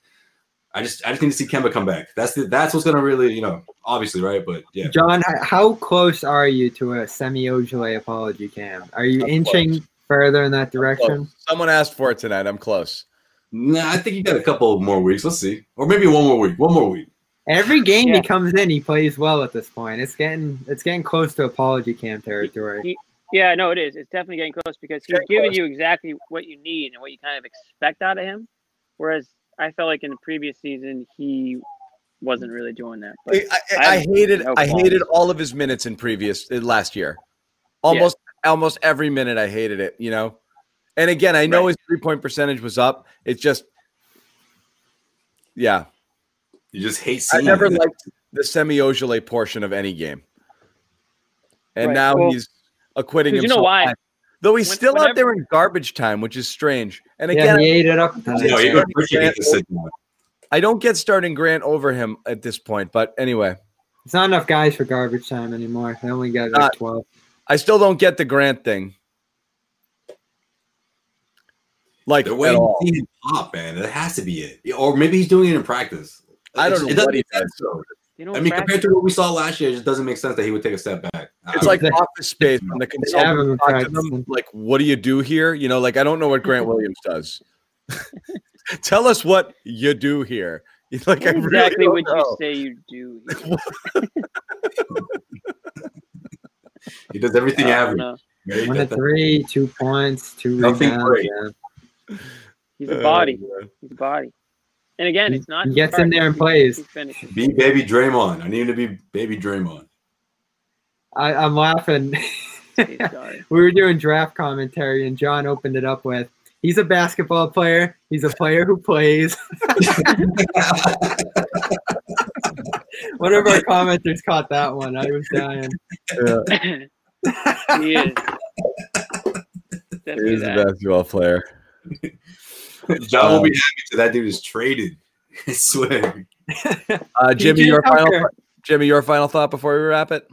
I just I just need to see Kemba come back. That's the, that's what's gonna really you know obviously right, but yeah. John, how close are you to a Semi Ojeleye apology cam? Are you I'm inching close. further in that direction? Someone asked for it tonight. I'm close. Nah, I think you got a couple more weeks. Let's see, or maybe one more week. One more week. Every game Yeah. he comes in, he plays well at this point. It's getting it's getting close to apology cam territory. He- Yeah, no, it is. It's definitely getting close because he's Getting giving you exactly what you need and what you kind of expect out of him. Whereas I felt like in the previous season he wasn't really doing that. But I, I, I I hated no I hated all of his minutes in previous uh, last year. Almost almost every minute I hated it, you know. And again, I know Right. his three point percentage was up. It's just yeah. You just hate I never it. liked the Semi Ojeleye portion of any game. And Right. now Well, he's acquitting 'cause you know why? Though he's When- still out there in garbage time, which is strange. And Yeah, again, he ate it up. No, you go Pritchard get to sit down. I don't get starting Grant over him at this point. But anyway, It's not enough guys for garbage time anymore. They only got like twelve. I still don't get the Grant thing. Like The at way all. you see him pop, man, that has to be it. Or maybe he's doing it in practice. I don't It- know it what he make sense, though. You know, I mean, compared to what we saw last year, it just doesn't make sense that he would take a step back. It's I- like They- office space when the consultant talk to them, like, what do you do here? You know, like I don't know what Grant Williams does. *laughs* Tell us what you do here. *laughs* Like what really exactly don't would you say you do? *laughs* he does everything I don't average. know. Right? One to three, two points, two Nothing rebounds. great. Yeah. He's a body. Uh, He's a body. And again, He- it's not. he gets in there and plays. Be baby Draymond. I need him to be baby Draymond. I, I'm laughing. *laughs* We were doing draft commentary, and John opened it up with, "He's a basketball player. He's a player who plays." *laughs* One of our commenters caught that one. I was dying. Yeah. *laughs* he is. He Definitely is a basketball player. *laughs* John will Um, be happy till that dude is traded. *laughs* I swear. Uh, Jimmy, PJ your final Jimmy, your final thought before we wrap it.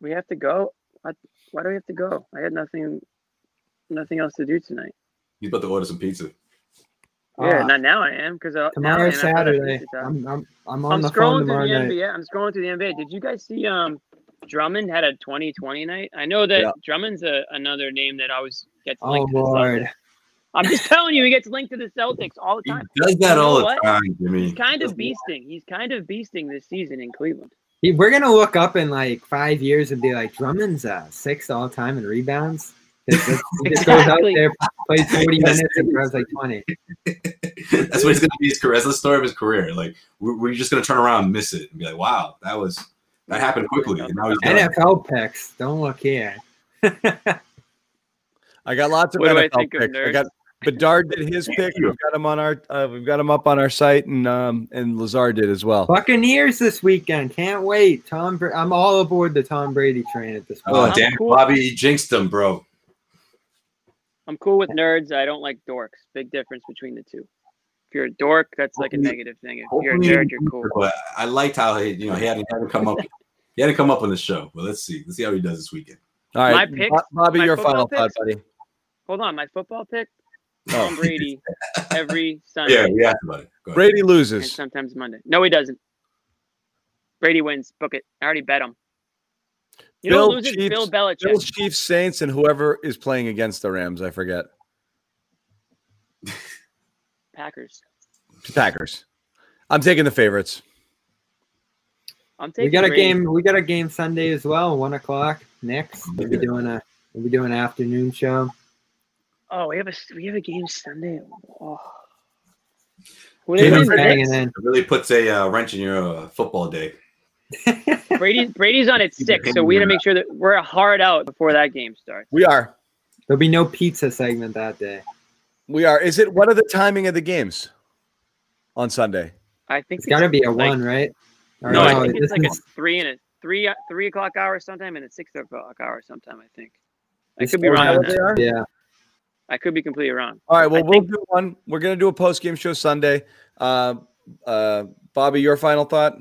We have to go. Why, why do we have to go? I had nothing, nothing else to do tonight. He's about to order some pizza. Yeah, Ah. not now. I am because Tomorrow Saturday. I'm, I'm, I'm on I'm the phone scrolling through tomorrow the night. NBA. I'm scrolling through the NBA. Did you guys see um Drummond had a 2020 night? I know that Yeah. Drummond's a, another name that always gets Oh linked to the Lord. Celtics. I'm just telling you, he gets linked to the Celtics all the He time. does that You all the what? time, Jimmy. He's kind of beasting. He's kind of beasting this season in Cleveland. He- We're gonna look up in like five years and be like, Drummond's uh, sixth all time in rebounds. It's- it's- He just goes out there, plays 40 That's minutes, and grabs like 20. *laughs* That's what he's gonna be his career. That's the story of his career. Like we're, we're just gonna turn around and miss it and be like, wow, that was that happened quickly. And now he's done. NFL picks. Don't look here. *laughs* I got lots of What do I NFL think of picks. I got Bedard did his pick. We've got him on our uh, we've got him up on our site, and um and Lazar did as well. Buccaneers this weekend. Can't wait. Tom. Bra- I'm all aboard the Tom Brady train at this point. Oh damn, cool. Bobby jinxed him, bro. I'm cool with nerds. I don't like dorks. Big difference between the two. If you're a dork, that's like a negative thing. If you're a Hopefully nerd, you're cool. But I liked how he, you know, he hadn't, hadn't come up. He hadn't come up on the show. But let's see. Let's see how he does this weekend. All right, My picks- Bobby, my your football final thought, buddy. Hold on, my football pick: Oh. Oh. Tom Brady every *laughs* Sunday. Yeah, we asked about it. Go ahead. Brady and loses. sometimes Monday. No, he doesn't. Brady wins. Book it. I already bet him. You know Bill who loses? Chiefs- Bill Belichick. Bills, Chiefs, Saints, and whoever is playing against the Rams. I forget. *laughs* Packers. Packers. I'm taking the favorites. I'm taking. We got a Brady. game. We got a game Sunday as well. One o'clock. Next, we'll be doing a we'll be doing an afternoon show. Oh, we have a we have a game Sunday. Oh. Who Yeah, they Brady's win? but- banging in. It really puts a uh, wrench in your uh, football day. *laughs* Brady Brady's on at six, so we got to make sure that we're hard out before that game starts. We are. There'll be no pizza segment that day. We are. Is it? What are the timing of the games on Sunday? I think It's got to be a like- one, right? Or No, I think this it's like a three and a three three o'clock hour sometime and a six o'clock hour sometime. I think. I could be wrong how on they that. are? yeah. I could be completely wrong. All right. Well, I we'll think- do one. We're gonna do a post game show Sunday. Uh, uh, Bobby, your final thought.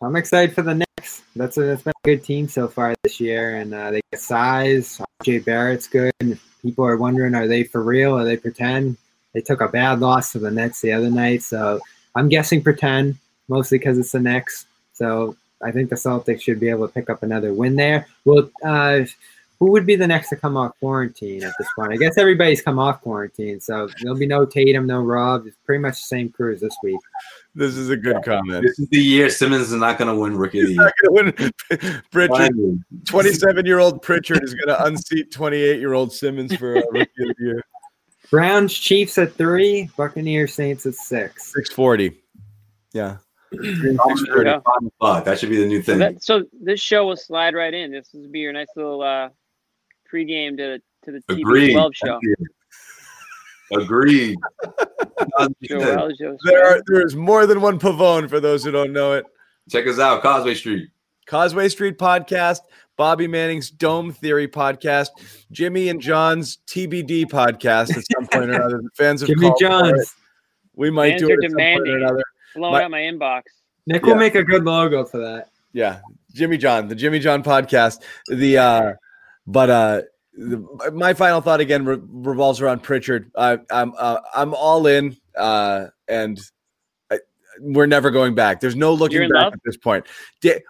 I'm excited for the Knicks Celtics. That's a that's been a good team so far this year, and uh, they get size. RJ Barrett's good. People are wondering, are they for real? Are they pretend? They took a bad loss to the Nets the other night, so I'm guessing pretend, mostly because it's the Knicks. So I think the Celtics should be able to pick up another win there. Well, uh, who would be the next to come off quarantine at this point? I guess everybody's come off quarantine, so there'll be no Tatum, no Rob. It's pretty much the same crew as this week. This is a good comment. This is the year Simmons is not going to win Rookie of the He's Year. not going to win. *laughs* Pritchard, 27 year old Pritchard is going to unseat 28 year old Simmons for uh, rookie of the year. Browns, Chiefs at three, Buccaneers, Saints at six. 640. Yeah. There you go. Fuck, that should be the new So, thing. that, so this show will slide right in. This will be your nice little uh, pregame to to the TV Agreed. 12 show. Agreed. *laughs* Joe Wells show. There are there is more than one Pavone for those who don't know it. Check us out, Causeway Street. Causeway Street podcast, Bobby Manning's Dome Theory podcast, Jimmy and John's TBD podcast at some point or *laughs* another. The fans of Jimmy called for it. Johns. We might Fans do it at some point or demanding. another. Blowing My- out my inbox. Nick Yeah. will make a good logo for that. Yeah, Jimmy John, the Jimmy John podcast. The uh, but uh, the, my final thought again re- revolves around Pritchard. I, I'm uh, I'm all in, uh, and I, we're never going back. There's no looking You're back love? at this point. Da-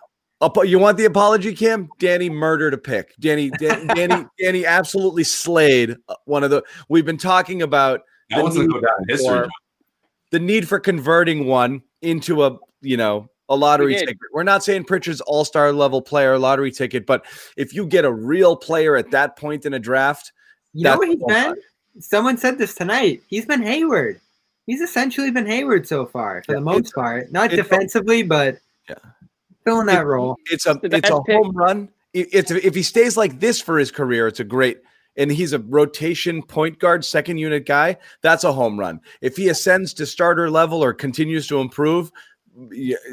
apo- you want the apology, Kim? Danny murdered a pick. Danny, Dan- Danny, *laughs* Danny absolutely slayed uh, one of the. We've been talking about That The one's going to need go down in history. for- the need for converting one into a you know a lottery did. ticket. We're not saying Pritchard's all star level player lottery ticket, but if you get a real player at that point in a draft, You know That's what he's all been? Someone said this tonight. He's been Hayward. He's essentially been Hayward so far, for Yeah, the most part. Not defensively, but Yeah. filling that role. it's a The it's a pick. home run. It- It's if he stays like this for his career, it's a great. And he's a rotation point guard, second unit guy. That's a home run. If he ascends to starter level or continues to improve, y-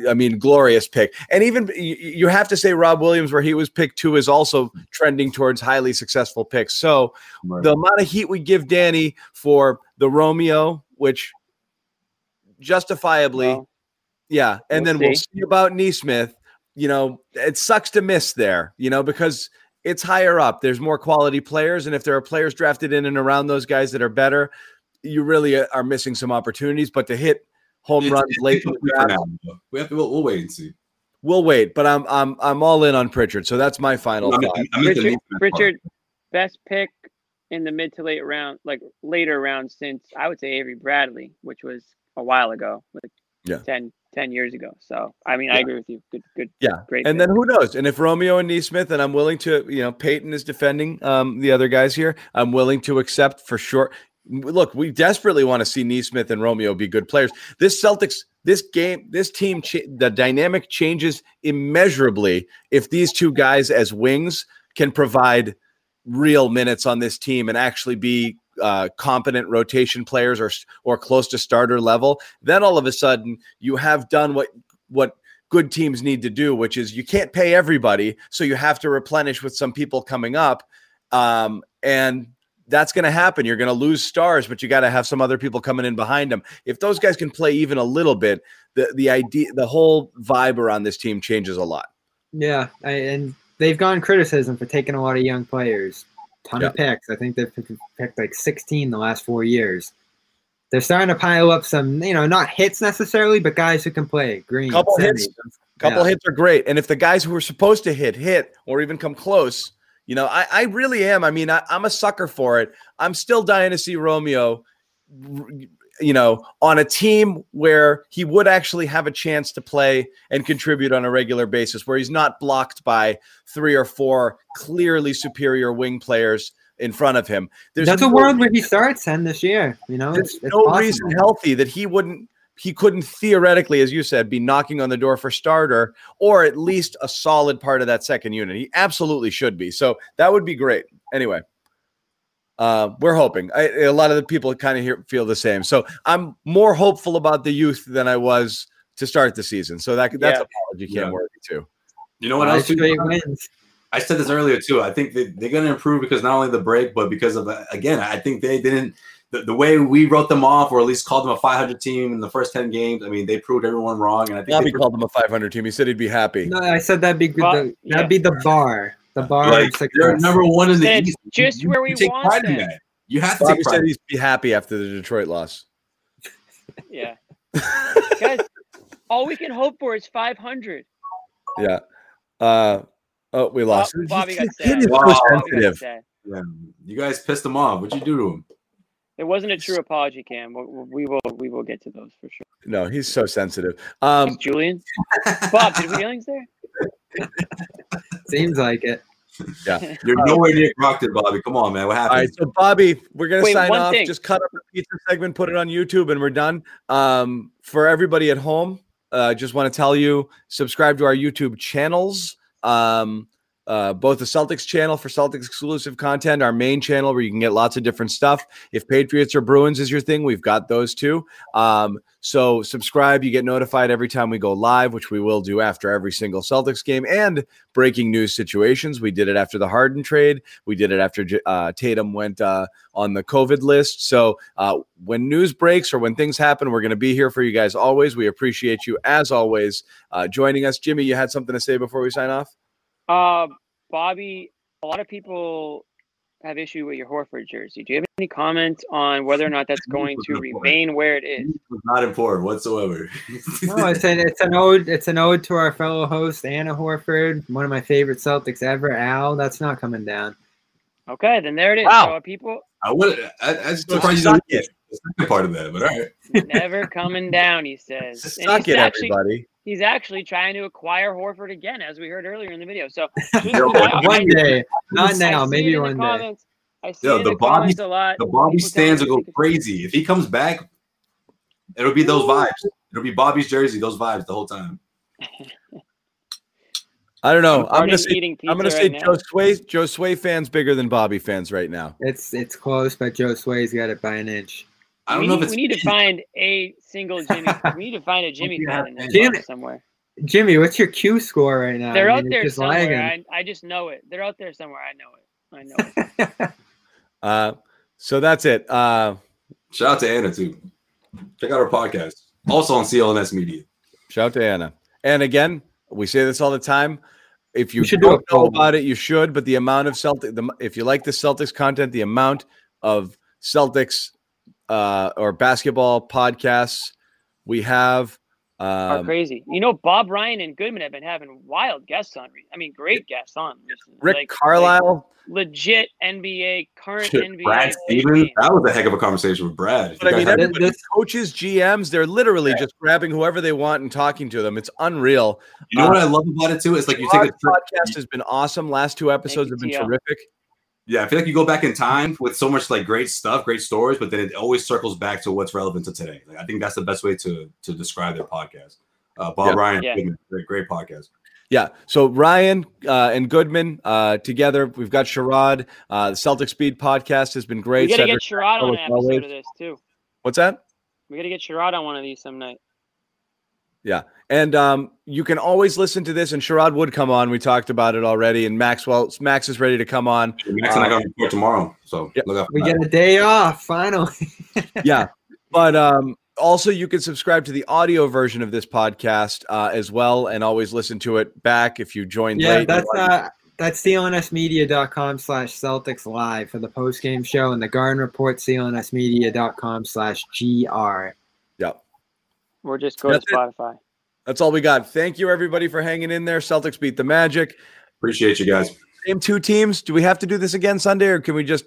I mean, glorious pick. And even you have to say Rob Williams, where he was picked two, is also trending towards highly successful picks. So the amount of heat we give Danny for the Romeo, which justifiably, Well, yeah, and we'll then we'll see. see about Nesmith. You know, it sucks to miss there, you know, because it's higher up. There's more quality players, and if there are players drafted in and around those guys that are better, you really uh, are missing some opportunities. But to hit home It's- runs it's late in the early for draft, now, though. We have to. We'll, we'll wait and see. we'll wait. But I'm I'm I'm all in on Pritchard, so that's my final I'm, thought. I'm, I'm into Pritchard, Pritchard, best pick in the mid to late round, like later round since I would say Avery Bradley, which was a while ago, like Yeah. 10, 10 years ago. So I mean, I agree with you. Good, good, Yeah, great. And pick. then who knows? And if Romeo and Nesmith, and I'm willing to, you know, Payton is defending um, the other guys here. I'm willing to accept for sure. Look, we desperately want to see Nesmith and Romeo be good players. This Celtics, this game, this team, the dynamic changes immeasurably if these two guys as wings can provide real minutes on this team and actually be uh, competent rotation players or or close to starter level. Then all of a sudden you have done what what good teams need to do, which is you can't pay everybody, so you have to replenish with some people coming up, um, and that's going to happen. You're going to lose stars, but you got to have some other people coming in behind them. If those guys can play even a little bit, the the idea, the whole vibe around this team changes a lot. Yeah, I, and they've gone criticism for taking a lot of young players. Ton of picks. I think they've picked, like 16 the last four years. They're starting to pile up some, you know, not hits necessarily, but guys who can play. Green, Couple hits. couple Yeah. hits are great. And if the guys who are supposed to hit hit or even come close, you know, I, I really am. I mean, I, I'm a sucker for it. I'm still dying to see Romeo, you know, on a team where he would actually have a chance to play and contribute on a regular basis, where he's not blocked by three or four clearly superior wing players in front of him. There's That's a no- world where he starts 10 this year. You know, there's it's, it's no possible. reason healthy that he wouldn't he couldn't theoretically as you said be knocking on the door for starter or at least a solid part of that second unit he absolutely should be so that would be great anyway uh, we're hoping I, a lot of the people kind of feel the same so i'm more hopeful about the youth than i was to start the season so that that's Yeah. apology cam Yeah. worthy too You know what else? too? wins. I said this earlier too. I think they, they're going to improve because not only the break, but because of uh, again, I think they didn't. The, the way we wrote them off, or at least called them a 500 team in the first 10 games, I mean, they proved everyone wrong. And I think Bobby they called them a 500 team. He said he'd be happy. No, I said that'd be good. Well, the, yeah. That'd be the bar. The bar like, of they're number one in the Said East. just You- where you we take want pride in them. that. You have to Bobby take pride. said he'd be happy after the Detroit loss. *laughs* Yeah. Guys, all we can hope for is 500. Yeah. Uh, oh, we lost. Bob- Bobby got This sad. Wow. Bobby got sad. Yeah, you guys pissed them off. What'd you do to them? It wasn't a true apology, Cam. We, we will we will get to those for sure. No, he's so sensitive. Um, Thanks, Julian. *laughs* Bob, did we feelings there? *laughs* Seems like it. Yeah, *laughs* you're nowhere near Brockton, Bobby. Come on, man. What happened? right, so Bobby, we're gonna Wait, sign off. thing. Just cut up the pizza segment, put it on YouTube, and we're done. Um, for everybody at home, uh, just want to tell you subscribe to our YouTube channels. Um, uh, both the Celtics channel for Celtics exclusive content, our main channel where you can get lots of different stuff. If Patriots or Bruins is your thing, we've got those too. Um, so subscribe, you get notified every time we go live, which we will do after every single Celtics game and breaking news situations. We did it after the Harden trade. We did it after uh, Tatum went uh, on the COVID list. So uh, when news breaks or when things happen, we're going to be here for you guys always. We appreciate you as always uh, joining us. Jimmy, you had something to say before we sign off? Uh, Bobby, a lot of people have issue with your Horford jersey. Do you have any comment on whether or not that's going to remain where it is? Not important whatsoever. No, it's an it's an ode it's an ode to our fellow host Anna Horford, one of my favorite Celtics ever. Al, that's not coming down. Okay, then there it is. Wow. So people I would. I, I just So surprised you suck didn't get the second part of that, but all right. never coming down, he says. *laughs* Suck it, actually, everybody. He's actually trying to acquire Horford again, as we heard earlier in the video. So *laughs* Yo, I- I- One day, not I now, maybe it in one day. comments. I see Yo, it in the the, Bobby- comments a lot. The Bobby People stands will go crazy if he comes back. It'll be those vibes. It'll be Bobby's jersey, those vibes the whole time. I don't know. I'm Started gonna say I'm gonna say right Joe now. Sway Joe Sway fans bigger than Bobby fans right now. It's it's close, but Joe Sway's got it by an inch. I don't we know need, if it's we need to find a single *laughs* Jimmy. we need to find a Jimmy Yeah, fan in this Jimmy- somewhere. Jimmy, what's your Q score right now? They're I out there somewhere. I, I just know it. They're out there somewhere. I know it. I know it. *laughs* Uh, so that's it. Uh, shout out to Anna too. Check out our podcast. Also on CLNS Media. shout out to Anna. And again, we say this all the time. If you We should do don't a know poll. about it, you should. But the amount of Celtic, the, if you like the Celtics content, the amount of Celtics uh, or basketball podcasts we have. Are Um, crazy. You know, Bob Ryan and Goodman have been having wild guests on. I mean, great guests on. recently. Rick Like- Carlisle. like legit NBA, current Shit, NBA. Brad Stevens. That was a heck of a conversation with Brad. But I mean, guys had- everybody, this- coaches, GMs, they're literally just grabbing whoever they want and talking to them. It's unreal. you know what I love about it too? It's like you take a Our trip. podcast has been awesome. Last two episodes you, have been TL. terrific. Yeah, I feel like you go back in time with so much like great stuff, great stories, but then it always circles back to what's relevant to today. Like, I think that's the best way to to describe their podcast. Uh, Bob Yeah. Ryan, Yeah. Goodman, great, great podcast. Yeah. So Ryan uh, and Goodman uh, together. We've got Sherrod. Uh, the Celtics Beat podcast has been great. We got to get Sherrod on an as always. episode of this too. What's that? We got to get Sherrod on one of these some night. Yeah. And um, you can always listen to this, and Sherrod would come on. We talked about it already. And Maxwell, Max is ready to come on. Max and I got to report tomorrow, so Yeah. look out we that. get a day off finally. *laughs* yeah. But um, also, you can subscribe to the audio version of this podcast uh, as well, and always listen to it back if you joined yeah, late. that's uh that's clnsmedia.com slash Celtics live for the post game show and the Garden Report clnsmedia.com slash gr. Yeah. Or just go to That's it. Spotify. That's all we got. Thank you, everybody, for hanging in there. Celtics beat the Magic. Appreciate you guys. Same two teams. Do we have to do this again Sunday, or can we just?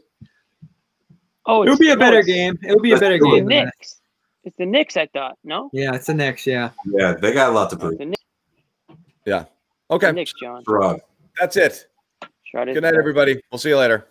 Oh, It'll it's- be a better game. It'll be a better do It's it. the game. that. Knicks. It's the Knicks. I thought. No, Yeah, it's the Knicks. Yeah. Yeah, they got a lot to oh, prove. the Knicks. Yeah. The Okay. Knicks, John. That's it. Good night, everybody. We'll see you later.